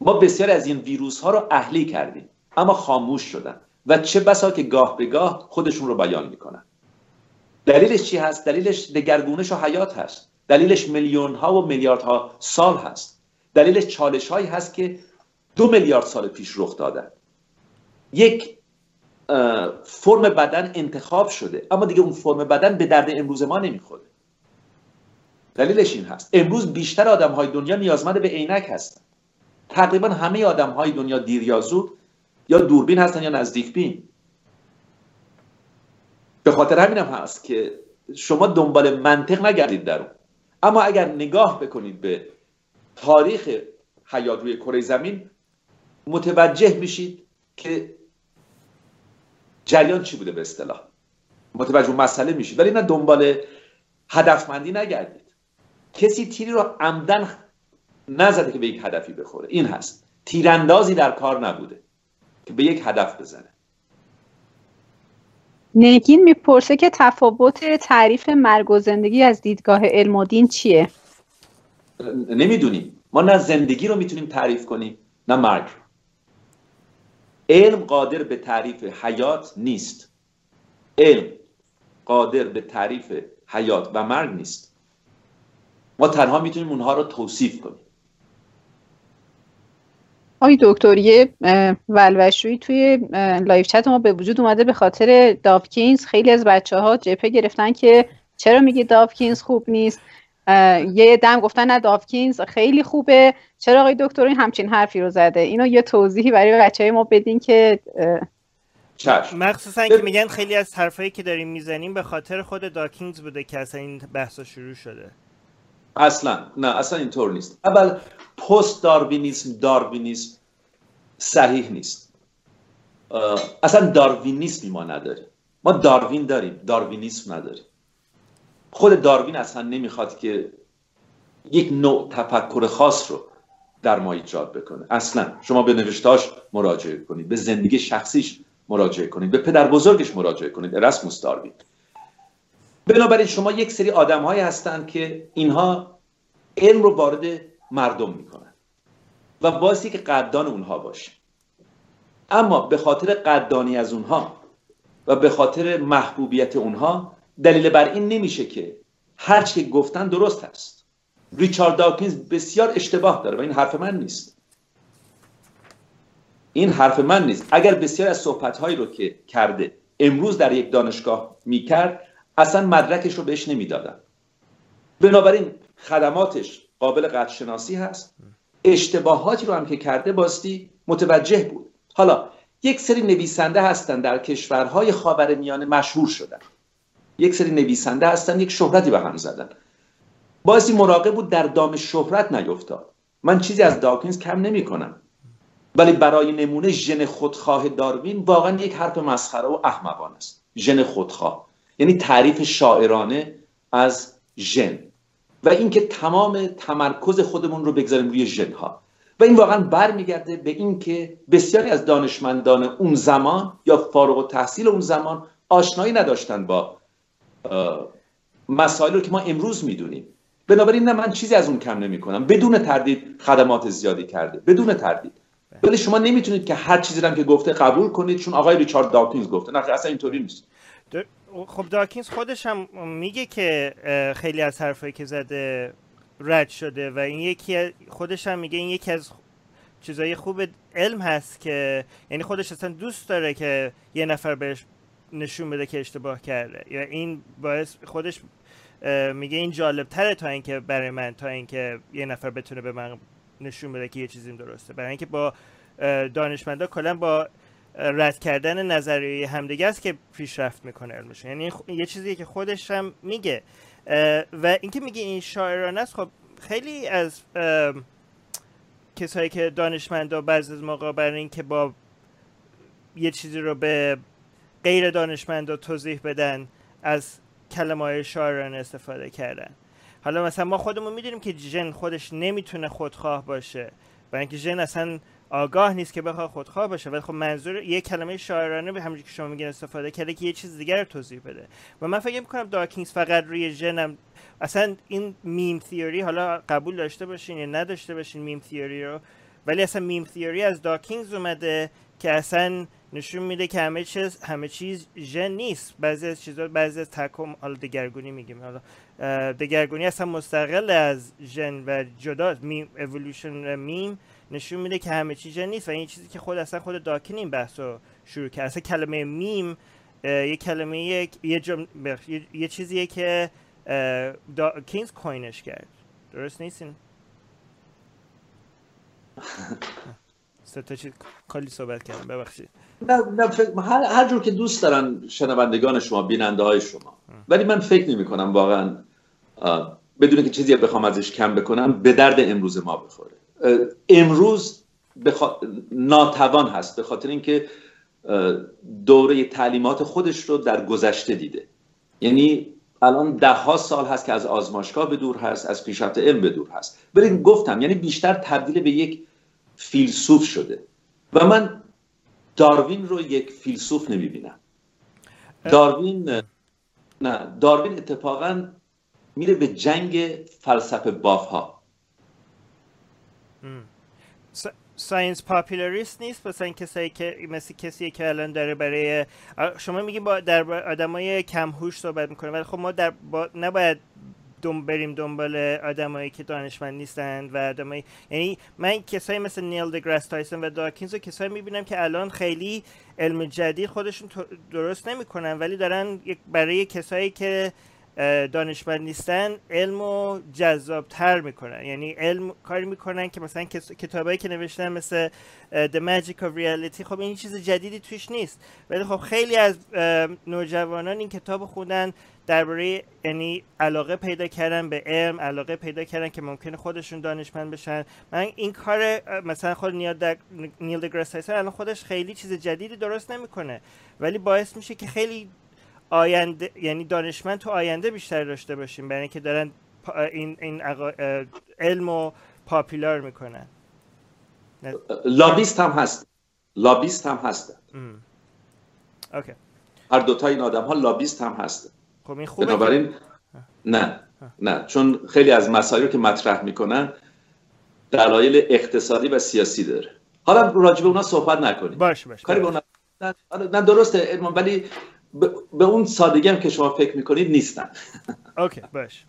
ما بسیار از این ویروس ها رو اهلی کردیم. اما خاموش شدن. و چه بسا که گاه به گاه خودشون رو بیان می‌کنن. دلیلش چی هست؟ دلیلش دگرگونش و حیات هست. دلیلش میلیون ها و میلیارد ها سال هست. دلیلش چالش هایی هست که دو میلیارد سال پیش رخ دادن. یک فرم بدن انتخاب شده اما دیگه اون فرم بدن به درد امروز ما نمی‌خوره. دلیلش این هست. امروز بیشتر آدم های دنیا نیازمند به عینک هستن. تقریبا همه آدم های دنیا دیر یا دوربین هستن یا نزدیک بین. به خاطر همینم هست که شما دنبال منطق نگردید در اون. اما اگر نگاه بکنید به تاریخ حیات روی کره زمین متوجه میشید که جریان چی بوده به اصطلاح. متوجه مسئله میشید. ولی نه دنبال هدفمندی نگردید. کسی تیری رو عمدن نزده که به یک هدفی بخوره. این هست. تیراندازی در کار نبوده. که به یک هدف بزنه. نگین می‌پرسه که تفاوت تعریف مرگ و زندگی از دیدگاه علم و دین چیه؟ نمی‌دونیم. ما نه زندگی رو می‌تونیم تعریف کنیم نه مرگ علم قادر به تعریف حیات نیست. علم قادر به تعریف حیات و مرگ نیست. ما تنها می‌تونیم اونها رو توصیف کنیم. آقای دکتر یه ولوله‌شویی توی live chat ما به وجود اومده به خاطر داوکینز. خیلی از بچه ها جبهه گرفتن که چرا میگی داوکینز خوب نیست؟ یه دم گفتن نه داوکینز خیلی خوبه. چرا آقای دکتر این همچین حرفی رو زده؟ اینو یه توضیحی برای بچه های ما بدین که چشم. مخصوصا که میگن خیلی از حرفایی که داریم می‌زنیم به خاطر خود داکینز بوده که اصلا این بحثا شروع شده. اصلا. نه اصلا اینطور نیست. اول پست داروینیسم داروینیسم صحیح نیست. اصلا داروینیسمی ما نداریم. ما داروین داریم داروینیسم نداریم. خود داروین اصلا نمی‌خواد که یک نوع تفکر خاص رو در ما ایجاد بکنه. اصلا. شما به نوشتاش مراجعه کنید به زندگی شخصیش مراجعه کنید به پدر بزرگش مراجعه کنید. ارسموس داروین. بنابراین شما یک سری آدم هستند که اینها علم رو وارد مردم می‌کنن و باعثی که قدردان اونها باشه. اما به خاطر قدردانی از اونها و به خاطر محبوبیت اونها دلیل بر این نمیشه که هر چی که گفتن درست هست ریچارد داکینز بسیار اشتباه داره و این حرف من نیست. این حرف من نیست. اگر بسیار از صحبتهایی رو که کرده امروز در یک دانشگاه می‌کرد اصلا مدرکش رو بهش نمی‌دادن. بنابراین خدماتش قابل قدر شناسی هست. اشتباهاتی رو هم که کرده باستی متوجه بود. حالا یک سری نویسنده هستن در کشورهای خاورمیانه مشهور شدن. یک سری نویسنده هستن یک شهرتی به هم زدن. باستی مراقب بود در دام شهرت نیفتاد. من چیزی از داکینز کم نمی کنم ولی برای نمونه ژن خودخواه داروین واقعا یک حرف مسخره و احمقانه است. ژن خودخواه. یعنی تعریف شاعرانه از ژن. و اینکه تمام تمرکز خودمون رو بگذاریم روی ژن ها و این واقعا برمیگرده به اینکه بسیاری از دانشمندان اون زمان یا فارغ التحصیل اون زمان آشنایی نداشتن با مسائلی رو که ما امروز می‌دونیم. بنابراین نه من چیزی از اون کم نمی کنم بدون تردید خدمات زیادی کرده. بدون تردید. ولی شما نمی‌تونید که هر چیزی رو که گفته قبول کنید. چون آقای ریچارد داکینز گفته. نه اصلا اینطوری نیست. خب داکینز خودش هم میگه که خیلی از حرفایی که زده رد شده و این یکی خودش هم میگه این یکی از چیزای خوب علم هست که یعنی خودش اصلا دوست داره که یه نفر بهش نشون بده که اشتباه کرده. یا این باعث خودش میگه این جالب تره تا اینکه برای من تا اینکه یه نفر بتونه به من نشون بده که یه چیزی درسته. برای اینکه با دانشمندا کلا با رد کردن نظریه همدیگه است که پیشرفت می‌کنه علمشون یعنی یه چیزیه که خودش هم میگه. و اینکه میگه این شاعرانه است خب خیلی از کسایی که دانشمندا بعضی از موقع برای اینکه با یه چیزی رو به غیر دانشمندا توضیح بدن از کلمه های شاعرانه استفاده کردن. حالا مثلا ما خودمون می‌دونیم که جن خودش نمی‌تونه خودخواه باشه برای اینکه ژن اصلا آگاه نیست که بخواد خودخواه باشه ولی خب منظور یه کلمه شاعرانه به همونجوری که شما میگین استفاده کرده که یه چیز دیگر رو توضیح بده. و من فکر می‌کنم داکینز فقط روی ژنم اصلا این meme theory حالا قبول داشته باشین یا نداشته باشین meme theory رو ولی اصلا meme theory از داکینز اومده که اصلا نشون میده که همه چیز همه چیز ژن نیست. بعضی از چیزا بعضی از تکم حالا دگرگونی میگیم. حالا دگرگونی اصلا مستقل از ژن و جدا meme evolution meme نشون میده که همه چیز نیست و این چیزی که خود اصلا خود داکینز این بحث رو شروع کرد. اصلا کلمه میم یه کلمه یه, یه, یه چیزیه که داکینز coin ش کرد. درست نیستین؟ *laughs* سه تا چیز کلی صحبت کردم ببخشید. نه, نه فکر هر, هر جور که دوست دارن شنوندگان شما بیننده های شما. ولی من فکر نمی کنم واقعا بدون که چیزی بخوام ازش کم بکنم به درد امروز ما بخوره. امروز بخوا... ناتوان هست به خاطر اینکه دوره تعلیمات خودش رو در گذشته دیده. یعنی الان ده ها سال هست که از آزمایشگاه به دور هست از پیشرفت علم به دور هست. ولی گفتم یعنی بیشتر تبدیل به یک فیلسوف شده. و من داروین رو یک فیلسوف نمی‌بینم. داروین نه داروین اتفاقا میره به جنگ فلسفه باف ها ساینس پاپولاریست نیست مثلا کسایی که مثل کسی که الان داره برای شما میگی با در آدمای کم هوش صحبت می‌کنه ولی خب ما در با نباید دم بریم دنبال آدمایی که دانشمند نیستند و آدمایی یعنی من کسایی مثل نیل دگراس تایسون و داکینز و کسایی می‌بینم که الان خیلی علم جدید خودشون درست نمی‌کنن ولی دارن برای کسایی که دانشمند نیستن علم رو جذابتر می‌کنن. یعنی علم کاری می‌کنن که مثلا کتابایی که نوشتن مثل The Magic of Reality خب این چیز جدیدی توش نیست. ولی خب خیلی از نوجوانان این کتاب خوندن درباره یعنی علاقه پیدا کردن به علم علاقه پیدا کردن که ممکنه خودشون دانشمند بشن. من این کار مثلا خود نیل, دگ... نیل دگراس تایسون الان خودش خیلی چیز جدیدی درست نمی‌کنه. ولی باعث میشه که خیلی آینده یعنی دانشمند تو آینده بیشتر داشته باشیم برای اینکه دارن این این اه، علم و popular می‌کنن. لابیست هم هست. لابیست هم هستن okay. هر دوتا این آدم ها لابیست هم هستن خب این خوبه بنابراین نه نه. چون خیلی از مسائل رو که مطرح می‌کنن دلایل اقتصادی و سیاسی داره. حالا راجع به اونا صحبت نکنیم. باشه باشه. کاری به اونا نه, درسته ولی به به اون سادگی هم که شما فکر می‌کنید نیستن *laughs* اوکی باش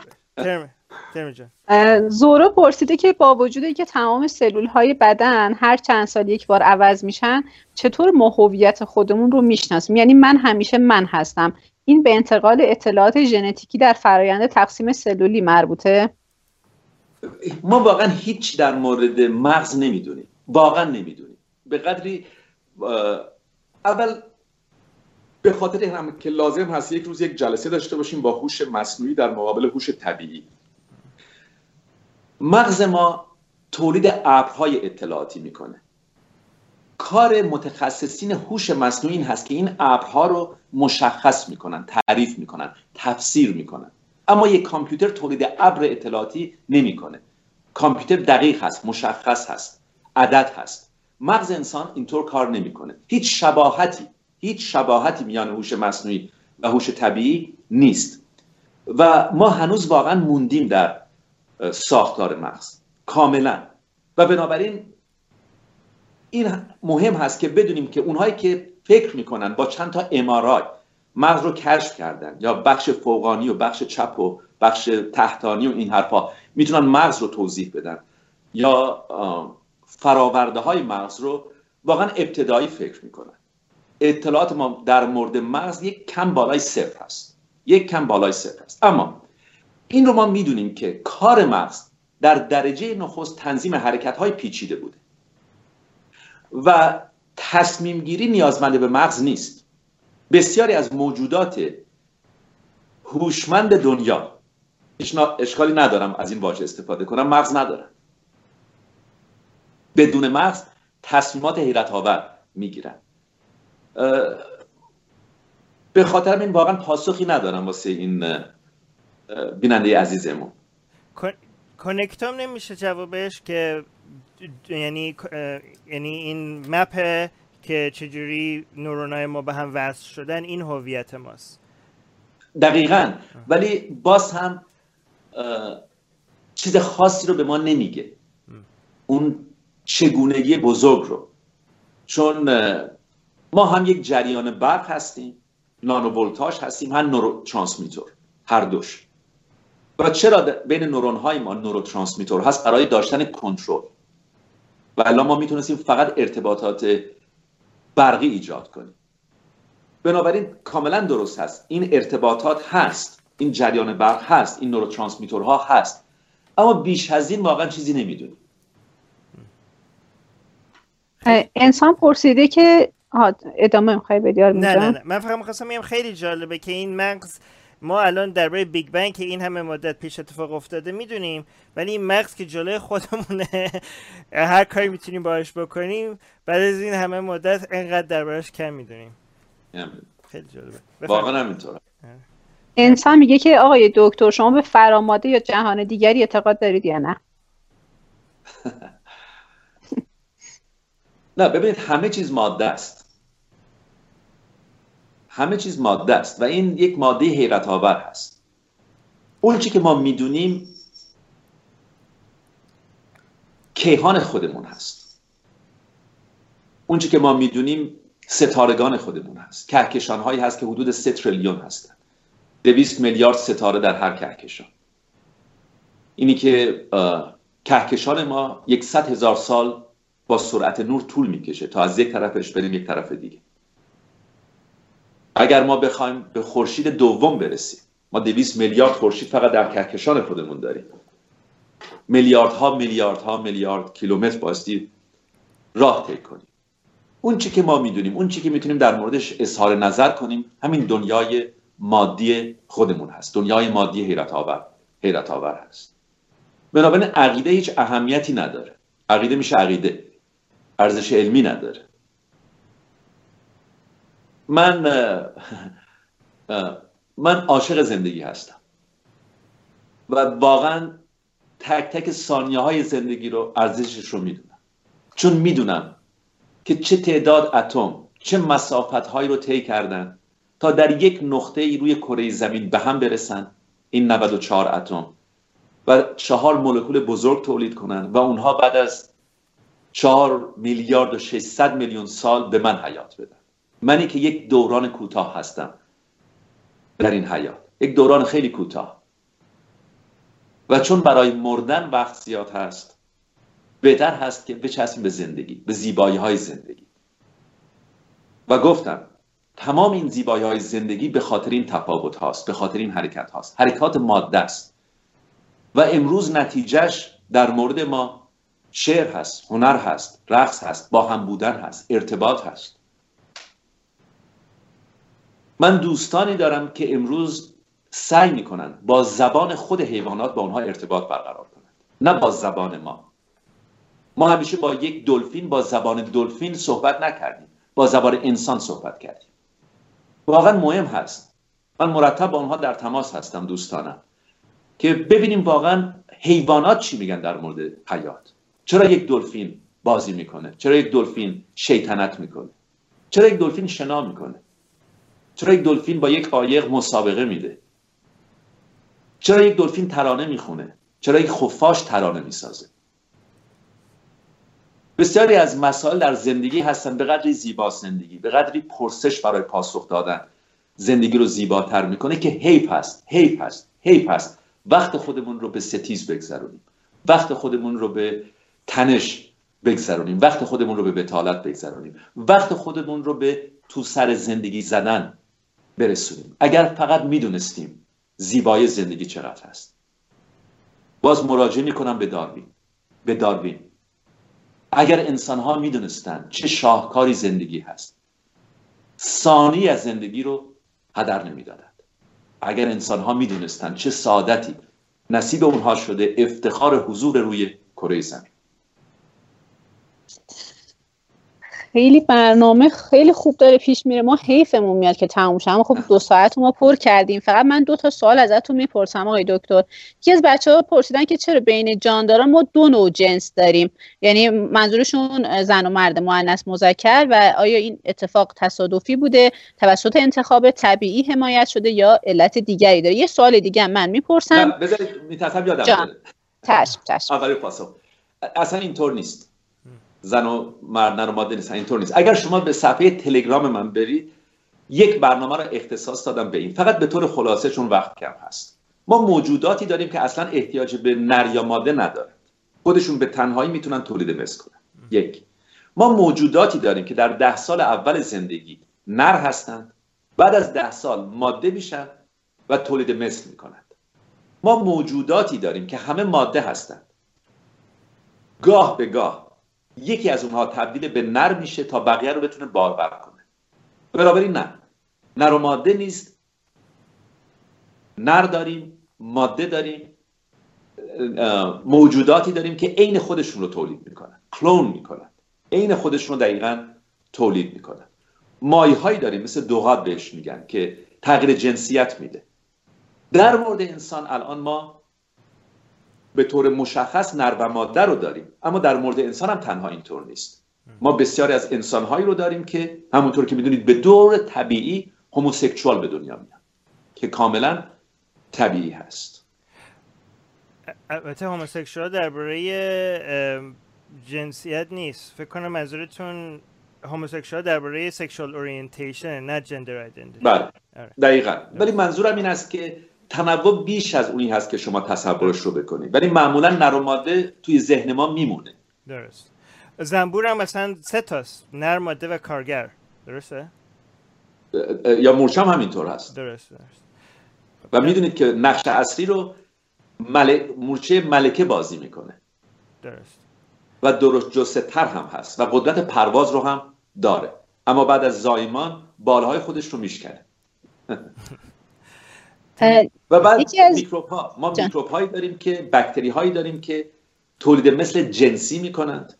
زورا پرسیده که با وجود اینکه تمام سلول های بدن هر چند سال یک بار عوض میشن چطور ما هویت خودمون رو می‌شناسیم؟ یعنی من همیشه من هستم. این به انتقال اطلاعات ژنتیکی در فرایند تقسیم سلولی مربوطه؟ ما واقعا هیچ در مورد مغز نمی‌دونیم. واقعا نمی‌دونیم. به قدری اول به خاطر این هم که لازم هست یک روز یک جلسه داشته باشیم با هوش مصنوعی در مقابل هوش طبیعی. مغز ما تولید ابرهای اطلاعاتی می‌کنه. کار متخصصین هوش مصنوعی این هست که این ابرها رو مشخص می‌کنن تعریف می‌کنن تفسیر می‌کنن. اما یک کامپیوتر تولید ابر اطلاعاتی نمی‌کنه. کامپیوتر دقیق هست مشخص هست عدد هست. مغز انسان اینطور کار نمی‌کنه. هیچ شباهتی هیچ شباهتی میان هوش مصنوعی و هوش طبیعی نیست. و ما هنوز واقعا موندیم در ساختار مغز. کاملا. و بنابراین این مهم هست که بدونیم که اونهایی که فکر می‌کنن با چند تا امارای مغز رو کشف کردن یا بخش فوقانی و بخش چپ و بخش تحتانی و این حرفا می‌تونن مغز رو توضیح بدن یا فراورده های مغز رو واقعا ابتدایی فکر می‌کنن. اطلاعات ما در مورد مغز یک کم بالای صفر هست. یک کم بالای صفر هست. اما این رو ما می‌دونیم که کار مغز در درجه نخست تنظیم حرکت های پیچیده بوده. و تصمیم گیری نیازمند به مغز نیست. بسیاری از موجودات هوشمند دنیا اشکالی ندارم از این واژه استفاده کنم مغز ندارن. بدون مغز تصمیمات حیرت آور می‌گیرن. به خاطر این واقعا پاسخی ندارم واسه این بیننده عزیزمون. کن- کانکتوم نمیشه جوابش که یعنی یعنی این مپ که چجوری نورونای ما به هم وصل شدن این هویت ماست. دقیقا. ولی باز هم چیز خاصی رو به ما نمیگه. اون چگونگی بزرگ رو. چون ما هم یک جریان برق هستیم نانو ولتاژ هستیم هم نورو ترانسمیتور هر دوش. و چرا بین نورون های ما نورو ترانسمیتور هست؟ برای داشتن کنترل. و الان ما می‌تونستیم فقط ارتباطات برقی ایجاد کنیم. بنابراین کاملا درست هست. این ارتباطات هست. این جریان برق هست. این نوروترانسمیتورها هست. اما بیش از این واقعا چیزی نمی‌دونیم. انسان پرسیده که آها، ادامه می‌خوای بدی؟ آرمین نه؟ نه نه. من فقط می‌خواستم بگم خیلی جالبه که این مغز ما الان درباره بیگ بنگ که این همه مدت پیش اتفاق افتاده می‌دونیم ولی این مغز که جلوی خودمونه. *laughs* هر کاری می‌تونیم باهاش بکنیم بعد از این همه مدت انقدر دربارش کم می‌دونیم. یعنی. خیلی جالبه. واقعا همینطوره. انسان میگه که آقای دکتر شما به فراماده یا جهان دیگری اعتقاد دارید یا نه؟ *laughs* نه ببینید همه چیز ماده است. همه چیز ماده است و این یک ماده حیرت آور هست. اون چی که ما می‌دونیم کیهان خودمون هست. اون چی که ما می‌دونیم ستارگان خودمون هست. کهکشان هایی هست که حدود سه تریلیون هستن. دویست میلیارد ستاره در هر کهکشان. اینی که کهکشان ما یک هزار سال با سرعت نور طول می‌کشه تا از یک طرفش بریم یک طرف دیگه. اگر ما بخوایم به خورشید دوم برسیم ما دویست میلیارد خورشید فقط در کهکشان خودمون داریم. میلیاردها میلیاردها میلیارد کیلومتر باستی راه طی کنیم. اون چی که ما می‌دونیم اون چی که می‌تونیم در موردش اظهار نظر کنیم همین دنیای مادی خودمون هست. دنیای مادی حیرت آور حیرت آور هست. بنابراین عقیده هیچ اهمیتی نداره. عقیده میشه عقیده. ارزش علمی نداره. من من عاشق زندگی هستم. و واقعا تک تک ثانیه های زندگی رو ارزشش رو می‌دونم. چون می‌دونم که چه تعداد اتم چه مسافت هایی رو طی کردن تا در یک نقطه ای روی کره زمین به هم برسن. این 94 اتم. و چهار مولکول بزرگ تولید کنن و اونها بعد از چهار میلیارد و 600 میلیون سال به من حیات بدن. منی که یک دوران کوتاه هستم در این حیات. یک دوران خیلی کوتاه. و چون برای مردن وقت زیاد هست بهتر هست که بچسبیم به زندگی به زیبایی های زندگی. و گفتم تمام این زیبایی های زندگی به خاطر این تفاوت هاست به خاطر این حرکت هاست. حرکات ماده است. و امروز نتیجهش در مورد ما شعر هست هنر هست رقص هست با هم بودن هست ارتباط هست. من دوستانی دارم که امروز سعی می‌کنن با زبان خود حیوانات با اونها ارتباط برقرار کنند نه با زبان ما. ما همیشه با یک دلفین با زبان دلفین صحبت نکردیم. با زبان انسان صحبت کردیم. واقعا مهم هست. من مرتب با اونها در تماس هستم دوستانم. که ببینیم واقعا حیوانات چی میگن در مورد حیات. چرا یک دلفین بازی می‌کنه؟ چرا یک دلفین شیطنت می‌کنه؟ چرا یک دلفین شنا می‌کنه؟ چرا یک دلفین با یک قایق مسابقه میده؟ چرا یک دلفین ترانه می‌خونه؟ چرا یک خفاش ترانه می‌سازه؟ بسیاری از مسائل در زندگی هستن به قدری زیبا زندگی به قدری پرسش برای پاسخ دادن زندگی رو زیباتر می‌کنه که حیف هست حیف هست حیف هست. وقت خودمون رو به ستیز بگذرونیم. وقت خودمون رو به تنش بگذرونیم. وقت خودمون رو به بتالت بگذرونیم. وقت خودمون رو به تو سر زندگی زدن برسونیم. اگر فقط می‌دونستیم زیبای زندگی چقدر هست. باز مراجعه می‌کنم به داروین. به داروین. اگر انسان ها می‌دونستن چه شاهکاری زندگی هست ثانی از زندگی رو هدر نمی‌دادند. اگر انسان ها می‌دونستن چه سعادتی نصیب اونها شده افتخار حضور روی کره زمین. خیلی برنامه خیلی خوب داره پیش میره. ما حیفمون میاد که تموم شه. خب دو ساعت ما پر کردیم. فقط من دو تا سوال ازتون می‌پرسم آقای دکتر. یکی از بچه ها پرسیدن که چرا بین جانداران ما دو نوع جنس داریم. یعنی منظورشون زن و مرد مؤنث مذکر و آیا این اتفاق تصادفی بوده توسط انتخاب طبیعی حمایت شده یا علت دیگری داره؟ یه سوال دیگه من می‌پرسم. بذارید یادم چشم اولی پاسخ. اصلا اینطور نیست. زن و مرد و ماده نیستن اینطور نیست. اگر شما به صفحه تلگرام من برید یک برنامه رو اختصاص دادم به این. فقط به طور خلاصه چون وقت کم هست. ما موجوداتی داریم که اصلا احتیاج به نر یا ماده ندارند خودشون به تنهایی می‌تونن تولید مثل کنن. یک. ما موجوداتی داریم که در ده سال اول زندگی نر هستند. بعد از ده سال ماده میشن و تولید مثل می‌کنند ما موجوداتی داریم که همه ماده هستند. گاه به گاه یکی از اونها تبدیل به نر میشه تا بقیه رو بتونه بارور کنه. بنابراین نه. نر و ماده نیست. نر داریم ماده داریم موجوداتی داریم که عین خودشون رو تولید می‌کنن کلون می‌کنن. عین خودشون رو دقیقا تولید می‌کنن. مایهایی داریم مثل دوغاد بهش میگن که تغییر جنسیت میده. در مورد انسان الان ما به طور مشخص نر و ماده رو داریم. اما در مورد انسان هم تنها اینطور نیست. ما بسیاری از انسانهایی رو داریم که همونطور که می‌دونید به طور طبیعی homosexual به دنیا میان که کاملا طبیعی هست. البته homosexual درباره جنسیت نیست. فکر کنم منظورتون homosexual درباره sexual orientation نه gender identity بله. آره. دقیقا. ولی منظورم این است که تنوع بیش از اونی هست که شما تصورش رو بکنید. ولی معمولا نر و ماده توی ذهن ما میمونه. درست. زنبور هم مثلا سه تاست. نر ماده و کارگر. درسته؟ یا مورچه هم همینطور هست. درست درست. و می‌دونید که نقش اصلی رو مل... مورچه ملکه بازی می‌کنه. درست. و درست جسته تر هم هست و قدرت پرواز رو هم داره. اما بعد از زایمان بالهای خودش رو میشکنه. *laughs* و بعد از- میکروب ها ما جان. میکروب هایی داریم که بکتری هایی داریم که تولید مثل جنسی می‌کنند.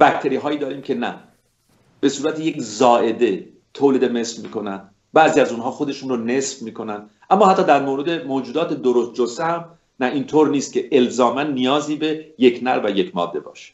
بکتری هایی داریم که نه. به صورت یک زائده تولید مثل می‌کنن بعضی از اونها خودشون رو نصف می‌کنن اما حتی در مورد موجودات درست جسه هم نه اینطور نیست که الزاما نیازی به یک نر و یک ماده باشه.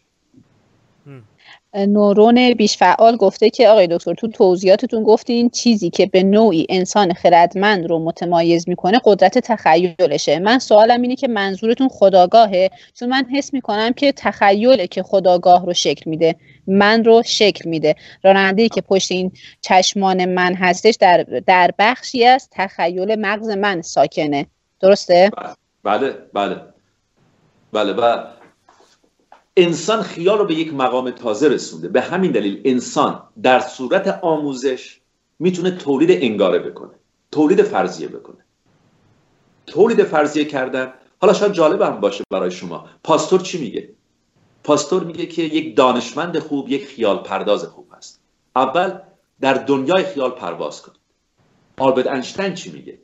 نورون بیش فعال گفته که آقای دکتر تو توضیحاتتون گفتین چیزی که به نوعی انسان خردمند رو متمایز می‌کنه قدرت تخیلشه. من سوالم اینه که منظورتون خداگاهه؟ چون من حس می‌کنم که تخیله که خداگاه رو شکل میده. من رو شکل میده. راننده که پشت این چشمان من هستش در در بخشی از تخیل مغز من ساکنه. درسته؟ بله بله. بله و انسان خیال رو به یک مقام تازه رسونده. به همین دلیل انسان در صورت آموزش می‌تونه تولید انگاره بکنه تولید فرضیه بکنه. تولید فرضیه کردن حالا شاید جالب هم باشه برای شما. پاستور چی میگه؟ پاستور میگه که یک دانشمند خوب یک خیال پرداز خوب هست اول در دنیای خیال پرواز کن. آلبرت انشتین چی میگه؟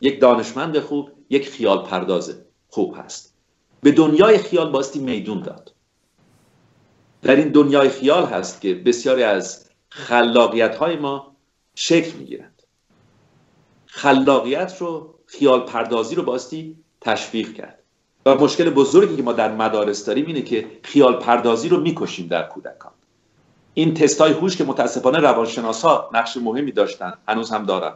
یک دانشمند خوب یک خیال پرداز خوب هست. به دنیای خیال باستی میدون داد. در این دنیای خیال هست که بسیاری از خلاقیت های ما شکل می‌گیرند. خلاقیت رو خیال پردازی رو باستی تشویق کرد. و مشکل بزرگی که ما در مدارس داریم اینه که خیال پردازی رو می‌کشیم در کودکان. این تست های هوش که متاسفانه روانشناسا نقش مهمی داشتن هنوز هم دارن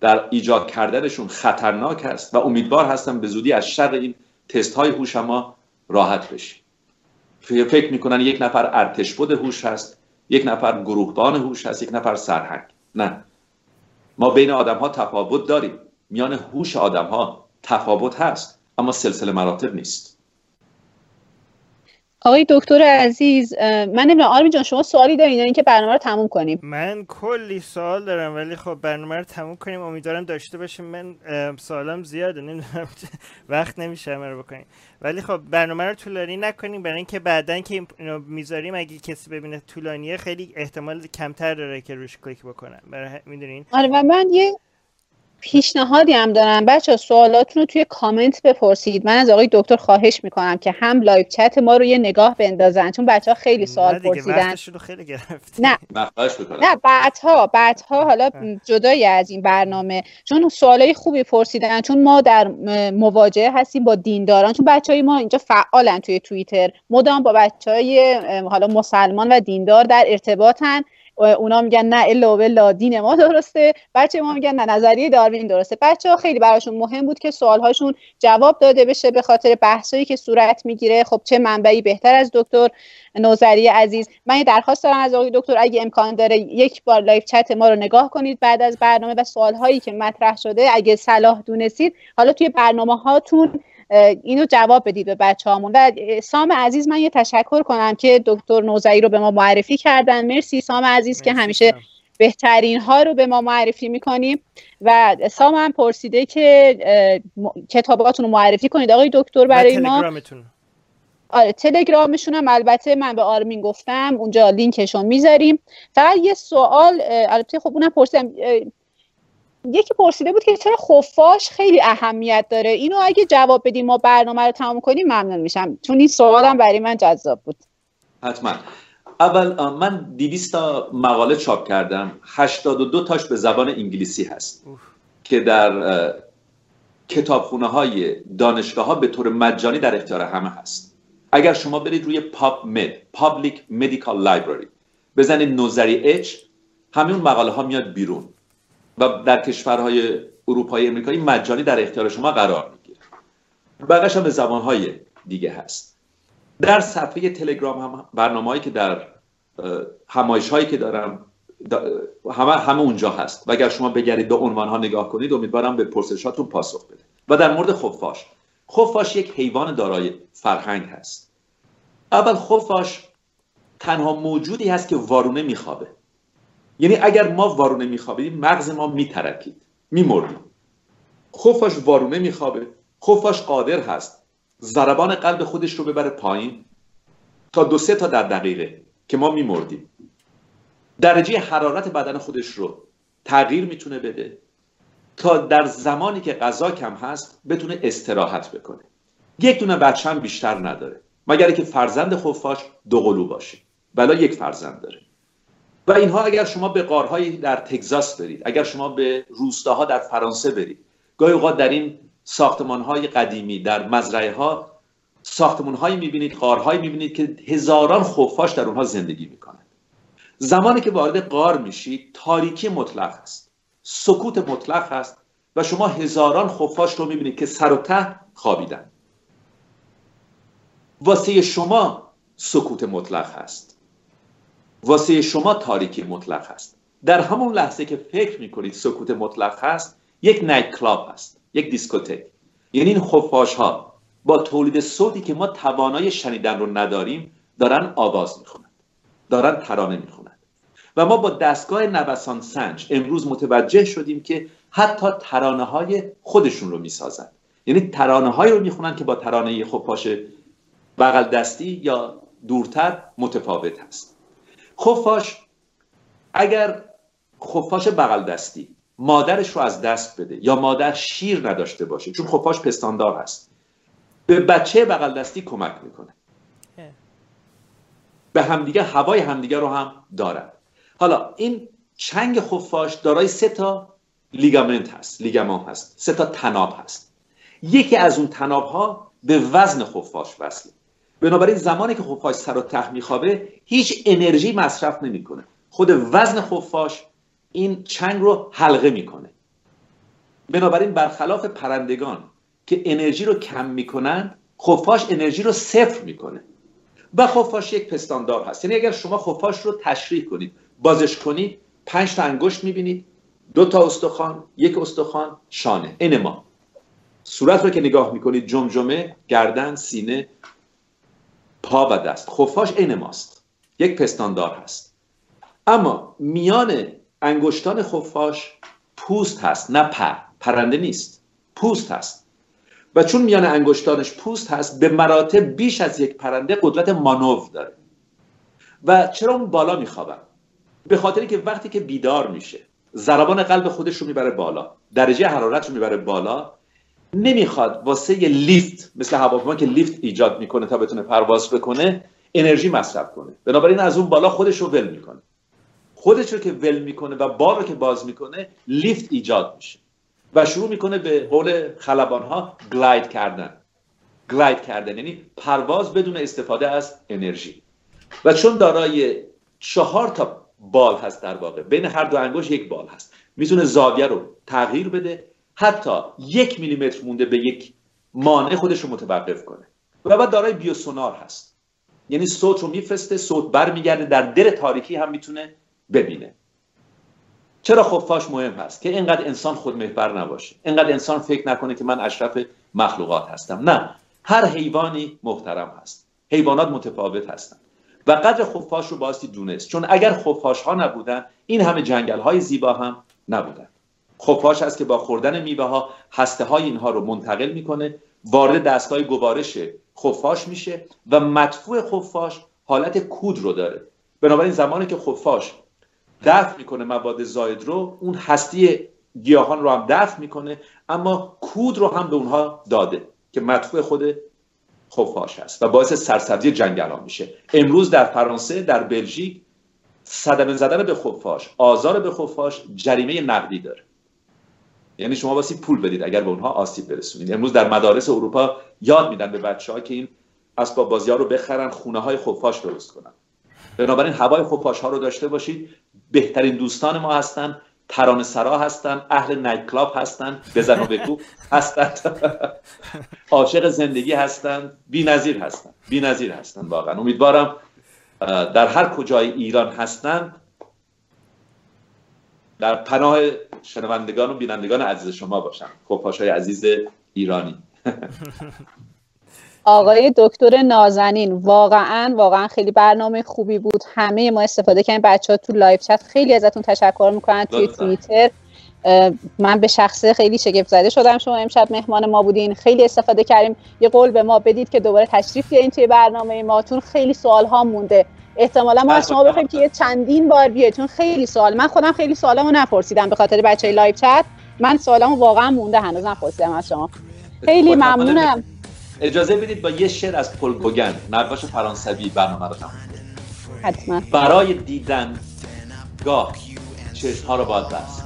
در ایجاد کردنشون خطرناک است و امیدوار هستم به زودی از شر این تست های هوش ما راحت بشیم فکر می‌کنن یک نفر ارتش بود هوش هست یک نفر گروهبان هوش هست یک نفر سرهنگ. نه. ما بین آدم ها تفاوت داریم. میان هوش آدم ها تفاوت هست اما سلسله مراتب نیست. آقای دکتر عزیز من نمی‌دونم آرمین جان شما سوالی دارین یا اینکه برنامه رو تموم کنیم. من کلی سوال دارم ولی خب برنامه رو تموم کنیم. امیدوارم داشته باشیم. من سوالم زیاده نمی‌دونم. *laughs* وقت نمیشه همه رو بکنیم. ولی خب برنامه رو طولانی نکنیم. برای اینکه بعدا که این- اینو می‌ذاریم اگه کسی ببینه طولانیه خیلی احتمال کمتر داره که روش کلیک بکنن برای می‌دونین؟ آره و من یه پیشنهادی هم دارم. بچه سوالاتون رو توی کامنت بپرسید. من از آقای دکتر خواهش می‌کنم که هم live chat ما رو یه نگاه بندازن چون بچه ها خیلی سوال نه دیگه پرسیدن. خیلی گرفتیم. نه. *laughs* نه بعدها بعدها حالا جدای از این برنامه. چون سوالای خوبی پرسیدن چون ما در مواجهه هستیم با دینداران. چون بچه های ما اینجا فعالن توی توییتر. مدام با بچه های حالا مسلمان و دیندار در ارتباطن. اونا میگن نه الا بلا دین ما درسته. بچه ما میگن نه نظریه داروین درسته. بچه ها خیلی براشون مهم بود که سوالهاشون جواب داده بشه به خاطر بحثایی که صورت می‌گیره. خب چه منبعی بهتر از دکتر نوذری عزیز؟ من یه درخواست دارم از آقای دکتر اگه امکان داره یک بار live chat ما رو نگاه کنید بعد از برنامه و سوال هایی که مطرح شده اگه صلاح دونستید حالا توی برنامه هاتون اینو جواب بدید به بچه هامون و سام عزیز من یه تشکر کنم که دکتر نوذری رو به ما معرفی کردن. مرسی سام عزیز که مرسی همیشه سام. بهترین ها رو به ما معرفی می‌کنیم و سام هم پرسیده که کتاباتون رو معرفی کنید. آقای دکتر برای ما آره تلگرامشون هم البته من به آرمین گفتم. اونجا لینکشون می‌ذاریم. فقط یه سوال البته خب اونم پرسیدم یکی پرسیده بود که چرا خفاش خیلی اهمیت داره. اینو اگه جواب بدیم ما برنامه رو تمام کنیم ممنون میشم. چون این سوالم برای من جذاب بود. حتما. اول من 200 تا مقاله چاپ کردم. 82 تاش به زبان انگلیسی هست. اوف. که در کتابخونه های دانشگاه ها به طور مجانی در اختیار همه هست. اگر شما برید روی پاپ مد Public Medical Library بزنید نوزری اچ همین مقاله ها میاد بیرون. و در کشورهای اروپایی امریکایی مجانی در اختیار شما قرار می‌گیره. بقیش هم به زبانهای دیگه هست. در صفحه تلگرام هم برنامه که در همایش هایی که دارم دا- همه همه اونجا هست. و اگر شما بگردید به عنوان ها نگاه کنید امیدوارم به پرسشاتون پاسخ بده. و در مورد خفاش. خفاش یک حیوان دارای فرهنگ هست. اول خفاش تنها موجودی هست که وارونه میخوابه. یعنی اگر ما وارونه میخوابیدیم مغز ما میترکید میمردیم خفاش وارونه میخوابه خفاش قادر هست. ضربان قلب خودش رو ببره پایین تا دو سه تا در دقیقه که ما میمردیم. درجه حرارت بدن خودش رو تغییر می‌تونه بده تا در زمانی که غذا کم هست بتونه استراحت بکنه. یک دونه بچه هم بیشتر نداره مگر که فرزند خفاش دو قلو باشه. بلا یک فرزند داره. و اینها اگر شما به قارهای در تگزاس برید اگر شما به روستاها در فرانسه برید گاهی اوقات در این ساختمان های قدیمی در مزرعه ها ساختمان هایی می‌بینید قارهایی می‌بینید که هزاران خفاش در اونها زندگی می‌کنند زمانی که وارد قار میشید تاریکی مطلق است سکوت مطلق هست و شما هزاران خفاش رو می‌بینید که سر و ته خوابیدن. واسه شما سکوت مطلق هست. واسه شما تاریکی مطلق هست. در همون لحظه که فکر می‌کنید سکوت مطلق هست یک نایت کلاب هست یک دیسکوتک. یعنی این خفاش ها با تولید صوتی که ما توانای شنیدن رو نداریم دارن آواز می‌خونند دارن ترانه می‌خونند و ما با دستگاه نوسان سنج امروز متوجه شدیم که حتی ترانه های خودشون رو می‌سازند یعنی ترانه هایی رو می‌خونند که با ترانه خفاش بغل دستی یا دورتر متفاوت هست. خفاش اگر خفاش بغل دستی مادرش رو از دست بده یا مادر شیر نداشته باشه چون خفاش پستاندار هست به بچه بغل دستی کمک می‌کنه. به همدیگه هوای همدیگه رو هم دارد حالا این چنگ خفاش دارای سه تا لیگامنت هست لیگامان هست سه تا تناب هست. یکی از اون تناب ها به وزن خفاش وصله. بنابراین زمانی که خفاش سر و ته میخوابه هیچ انرژی مصرف نمی‌کنه. خود وزن خفاش این چنگ رو حلقه می‌کنه. بنابراین برخلاف پرندگان که انرژی رو کم می‌کنن خفاش انرژی رو صفر می‌کنه. و خفاش یک پستاندار هست. یعنی اگر شما خفاش رو تشریح کنید بازش کنید پنج تا انگشت می‌بینید دو تا استخوان یک استخوان شانه. این ما. صورت رو که نگاه می‌کنید جمجمه گردن سینه پا و دست. خفاش عین ماست. یک پستاندار هست. اما میان انگشتان خفاش پوست هست نه پر. پرنده نیست. پوست هست. و چون میان انگشتانش پوست هست به مراتب بیش از یک پرنده قدرت مانور داره. و چرا اون بالا میخوابن به خاطری که وقتی که بیدار میشه ضربان قلب خودش رو می‌بره بالا. درجه حرارت رو می‌بره بالا. نمی‌خواد واسه یه لیفت مثل هواپیما که لیفت ایجاد می‌کنه تا بتونه پرواز بکنه انرژی مصرف کنه. بنابراین از اون بالا خودش رو ول می‌کنه. خودش رو که ول می‌کنه و بار رو که باز می‌کنه لیفت ایجاد میشه. و شروع می‌کنه به قول خلبان ها گلاید کردن. گلاید کردن یعنی پرواز بدون استفاده از انرژی. و چون دارای چهار تا بال هست در واقع بین هر دو انگشت یک بال هست. می‌تونه زاویه رو تغییر بده حتی یک میلیمتر مونده به یک مانع خودش رو متوقف کنه. و بعد دارای بیوسونار هست. یعنی صوت رو میفرسته صوت برمیگرده در در تاریکی هم می‌تونه ببینه. چرا خفاش مهم هست؟ که اینقدر انسان خودمحور نباشه. اینقدر انسان فکر نکنه که من اشرف مخلوقات هستم. نه. هر حیوانی محترم هست. حیوانات متفاوت هستند. و قدر خفاش رو باستی دونست. چون اگر خفاش ها نبودن این همه جنگل های زیبا هم نبودن. خفاش هست که با خوردن میوه ها هسته های اینها رو منتقل می‌کنه وارد دستگاه گوارش خفاش میشه و مدفوع خفاش حالت کود رو داره. بنابراین زمانی که خفاش دفع می‌کنه مواد زاید رو اون هستی گیاهان رو هم دفع می‌کنه اما کود رو هم به اونها داده که مدفوع خود خفاش هست و باعث سرسبزی جنگل ها میشه. امروز در فرانسه در بلژیک صدمه زدن به خفاش آزار به خفاش جریمه نقدی داره. یعنی شما باسی پول بدید اگر به اونها آسیب برسونید. امروز در مدارس اروپا یاد میدن به بچه ها که این اسباب بازی ها رو بخرن خونه های خفاش درست کنن. بنابراین هوای خفاش ها رو داشته باشید. بهترین دوستان ما هستن ترانه سرا هستن اهل نایت کلاب هستن بزن و بگو هستن. *laughs* عاشق زندگی هستن نظیر هستن نظیر هستن واقعا. امیدوارم در هر کجای ایران هستن در پناه شنوندگان و بینندگان عزیز شما باشن خفاش های عزیز ایرانی. *laughs* آقای دکتر نازنین واقعا واقعا خیلی برنامه خوبی بود. همه ما استفاده کردیم. بچه ها تو live chat خیلی ازتون تشکر می‌کنن. توی توییتر من به شخصه خیلی شگفت زده شدم. شما امشب مهمان ما بودین. خیلی استفاده کردیم. یه قول به ما بدید که دوباره تشریف بیارین توی برنامه ما چون خیلی سوال ها مونده. احتمالا ما از شما بخوایم که یه چندین بار بیاید. چون خیلی سوال من خودم خیلی سوالامو نپرسیدم به خاطر بچه های live chat. من سوالامو واقعا مونده هنوز نپرسیدم از شما. خیلی ممنونم. اجازه بدید با یه شعر از پل گوگن نقاش فرانسوی برنامه رو تموم حتما. برای دیدن گاه چشم ها رو باید بست.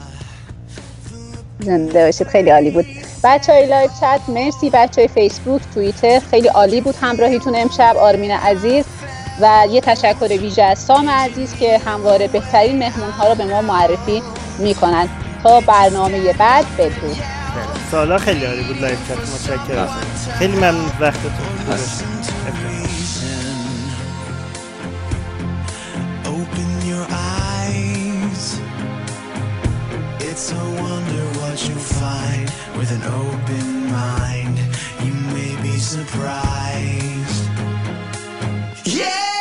زنده باشید خیلی عالی بود. بچه های live chat مرسی. بچه های فیسبوک توییتر خیلی عالی بود. همراهیتون امشب آرمین عزیز. و یه تشکر ویژه از سام عزیز که همواره بهترین مهمون ها رو به ما معرفی می‌کنن تا برنامه بعد بدرود سالا خیلی عالی بود لایو چت متشکرم خیلی ممنون وقتتون. Open your eyes. It's a wonder what you'll find with an open mind. You may be surprised. Yeah!